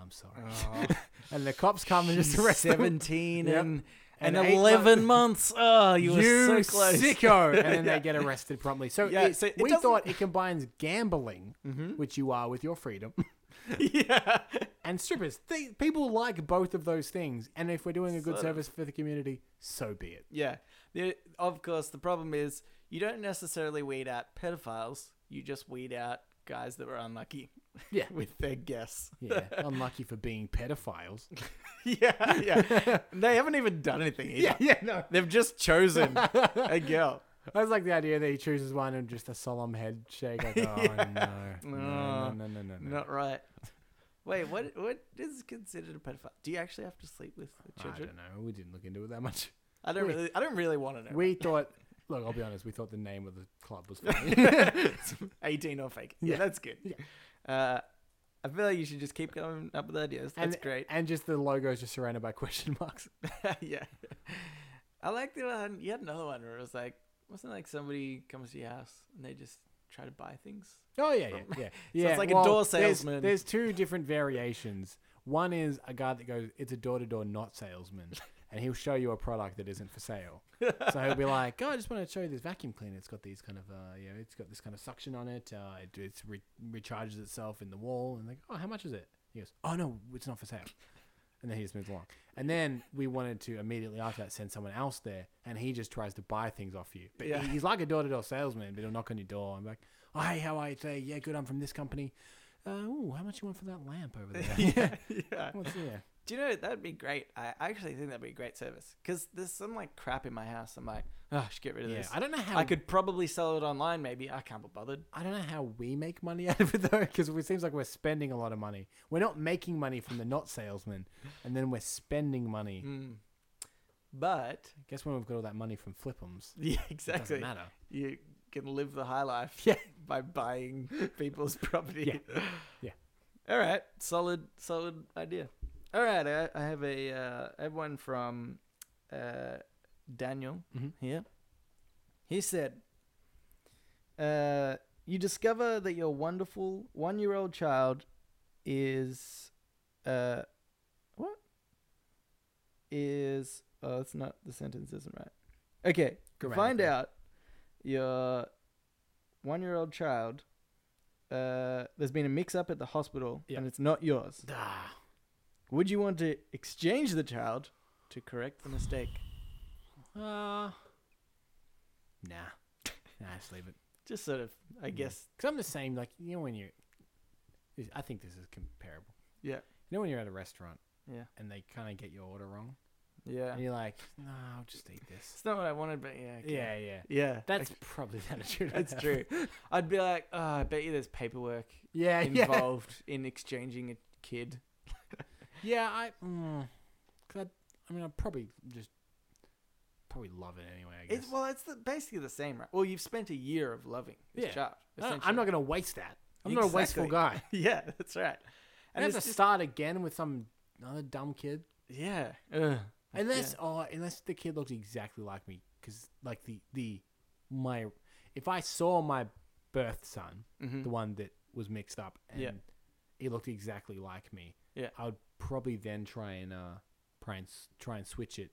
I'm sorry. [laughs] and the cops come and just arrest them. 17 Yep. and, And and, 11 months. Oh, you, You were so close. sicko! [laughs] And then they get arrested promptly. So, Yeah, it- so it we doesn't- thought it combines gambling, Mm-hmm. which you are with your freedom, [laughs] yeah. and strippers. They, people like both of those things, and if we're doing a good Sort of. service for the community, so be it. Yeah. The, of course, the problem is you don't necessarily weed out pedophiles. You just weed out guys that were unlucky [laughs] Yeah, with their guess. yeah. [laughs] Unlucky for being pedophiles. yeah, yeah. they haven't even done anything either. yeah, no. They've just chosen a girl. I was like the idea that he chooses one and just a solemn head shake. Like, [laughs] oh no, no, no, no, no, no, no. Not right. Wait, what? What is considered a pedophile? Do you actually have to sleep with the children? I don't know. We didn't look into it that much. I don't We- really. I don't really want to know. We thought. Look, I'll be honest. We thought the name of the club was funny. [laughs] [laughs] eighteen or fake. Yeah, Yeah. that's good. Yeah. Uh, I feel like you should just keep going up with ideas. That's and, great. And just the logo is just surrounded by question marks. yeah. I like the one. You had another one where it was like, wasn't it like somebody comes to your house and they just try to buy things? Oh yeah, yeah, yeah. [laughs] yeah. it's like a door there's- salesman. There's, two different variations. One is a guy that goes, "It's a door-to-door not salesman," and he'll show you a product that isn't for sale. so he'll be like, "Oh, I just want to show you this vacuum cleaner. It's got these kind of, uh, you know, it's got this kind of suction on it. Uh, it it's re- recharges itself in the wall." And like, "Oh, how much is it?" He goes, "Oh no, it's not for sale." And then he just moves along. And then we wanted to immediately after that send someone else there, and he just tries to buy things off you. But Yeah. he's like a door-to-door salesman, but he'll knock on your door and be like, "Oh, hey, how are you today? Yeah, good. I'm from this company. Uh, ooh, how much you want for that lamp over there? [laughs] [laughs] yeah, yeah. What's yeah? Do you know that'd be great? I actually think that'd be a great service because there's some like crap in my house. I'm like, oh, I should get rid of Yeah, this. I don't know how I could probably sell it online. Maybe I can't be bothered. I don't know how we make money [laughs] out of it though, because it seems like we're spending a lot of money. We're not making money from the not salesman, and then we're spending money. Mm. But Guess when we've got all that money from Flip'ems, [laughs] yeah, it exactly. doesn't matter. You can live the high life. Yeah. [laughs] by buying people's property. Yeah. Yeah. All right, solid, solid idea. All right, I, I have a, uh, I have one from uh, Daniel Mhm. here. He said, uh, "You discover that your wonderful one-year-old child is, uh, what? Is oh, it's not the sentence isn't right. Okay, find out your one-year-old child. Uh, there's been a mix-up at the hospital, Yeah. and it's not yours. Ah, Would you want to exchange the child to correct the mistake? uh, nah, [laughs] nah, just leave it. Just sort of, I Mm. guess. Because I'm the same. Like you know when you, I think this is comparable. Yeah. You know when you're at a restaurant Yeah. and they kind of get your order wrong, Yeah. and you're like, no, I'll just eat this. It's not what I wanted, but yeah. okay. Yeah, yeah. Yeah. That's okay, probably the [laughs] attitude. That's true. [laughs] I'd be like, oh, I bet you there's paperwork Yeah, yeah. involved in exchanging a kid. Yeah, I. Mm, 'cause I, I mean, I probably just probably love it anyway. I guess. It's well, it's the, basically the same, right? Well, you've spent a year of loving this Yeah. don't- I'm not going to waste that. I'm not a wasteful guy. [laughs] yeah, that's right. And And have to just, start again with some another dumb kid. yeah. Ugh. Unless, oh, unless the kid looks exactly like me, because like the the my, if I saw my birth son, Mhm. the one that was mixed up, and Yeah. he looked exactly like me, Yeah. I would probably then try and uh try and try and switch it,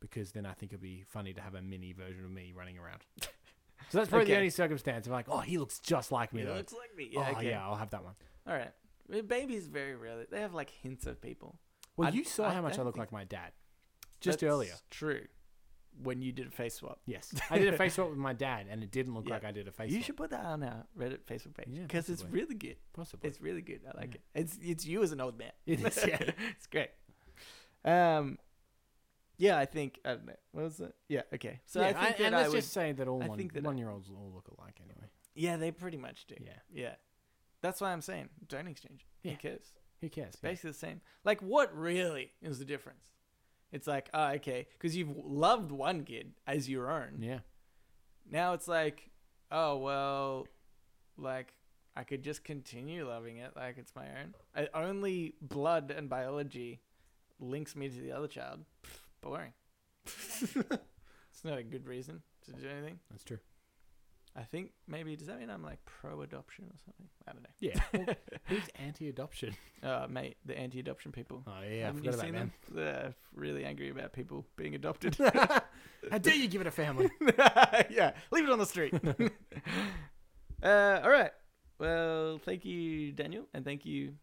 because then I think it'd be funny to have a mini version of me running around. [laughs] so that's probably the only circumstance. I'm like, oh, he looks just like me It though. looks like me. Yeah. oh okay. yeah, I'll have that one. All right. Well, Babies very rarely. They have like hints of people. Well, I- you saw I how much I don't look like my dad, just That's earlier. True. When you did a face swap. Yes, [laughs] I did a face swap with my dad, and it didn't look Yeah. like I did a face swap. you swap. should put that on our Reddit Facebook page Yeah, because it's really good. Possibly. It's really good. I like Yeah. it. It's it's you as an old man. It is, yeah. [laughs] it's great. Um, yeah, I think I don't know. What was it? Yeah. Okay. So yeah, I think that and I let's would. just say that all I one, that I- one-year-olds all look alike anyway. Yeah, they pretty much do. Yeah. Yeah. That's why I'm saying don't exchange. Yeah. Who cares? Who cares? It's basically the same. Like, what really is the difference? It's like, oh, okay, because you've loved one kid as your own. Yeah. Now it's like, oh well, like I could just continue loving it like it's my own. I, only blood and biology links me to the other child, pff, boring. [laughs] it's not a good reason to do anything. That's true. I think maybe does that mean I'm like pro adoption or something? I don't know. Yeah. Well, [laughs] who's anti-adoption? Uh, mate, the anti-adoption people. Oh yeah, I Haven't forgot you about seen them. them? They're really angry about people being adopted. [laughs] How [laughs] dare you give it a family? yeah, leave it on the street. uh, all right. Well, thank you, Daniel, and thank you.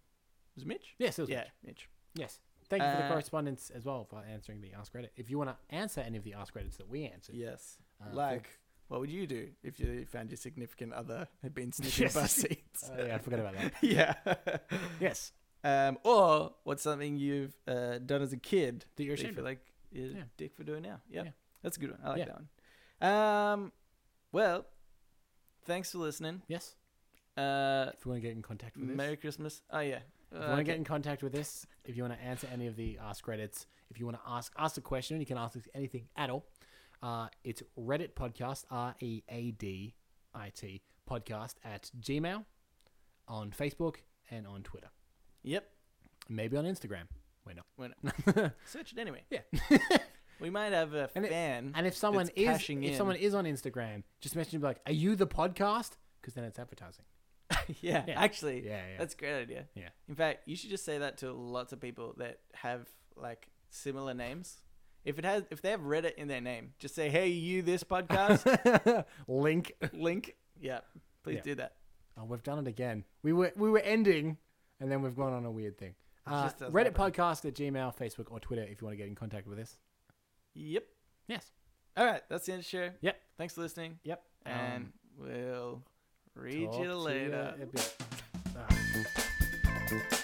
Was it Mitch? yes, it was yeah, Mitch. Mitch. Yes. Thank you for the Uh, correspondence as well for answering the Ask Reddit. If you want to answer any of the Ask Reddits that we answered, Yes. uh, like, what would you do if you found your significant other had been [laughs] sniffing Yes. bus seats? Oh, yeah, I forgot about that. [laughs] yeah. Yes. Um, or what's something you've uh, done as a kid That you're that you feel like you're Yeah. a dick for doing now? Yep. Yeah. That's a good one. I like Yeah. that one. Um, well, thanks for listening. Yes. Uh, If you want to get in contact with. Merry Christmas. Oh yeah. If you want to get in contact with this, if you want to answer any of the Ask Reddits, if you want to ask ask a question, you can ask us anything at all. Uh, it's Reddit Podcast, R E A D I T Podcast at Gmail, on Facebook, and on Twitter. Yep. Maybe on Instagram. We're not. Why not? [laughs] Search it anyway. Yeah. [laughs] we might have a And it- fan. And if someone is if in. someone is on Instagram, just mention be like, "Are you the podcast?" Because then it's advertising. [laughs] yeah, Yeah. actually, Yeah, yeah. that's a great idea. Yeah. In fact, you should just say that to lots of people that have like similar names. If it has, if they have Reddit in their name, just say, "Hey, you, this podcast [laughs] Link. link." Yeah, please Yeah. do that. Oh, we've done it again. We were we were ending, and then we've gone on a weird thing. Uh, Reddit happen. podcast at Gmail, Facebook, or Twitter if you want to get in contact with us. Yep. Yes. All right, that's the end of the show. Yep. Thanks for listening, Yep. and Um, we'll read you later. Ah. [laughs]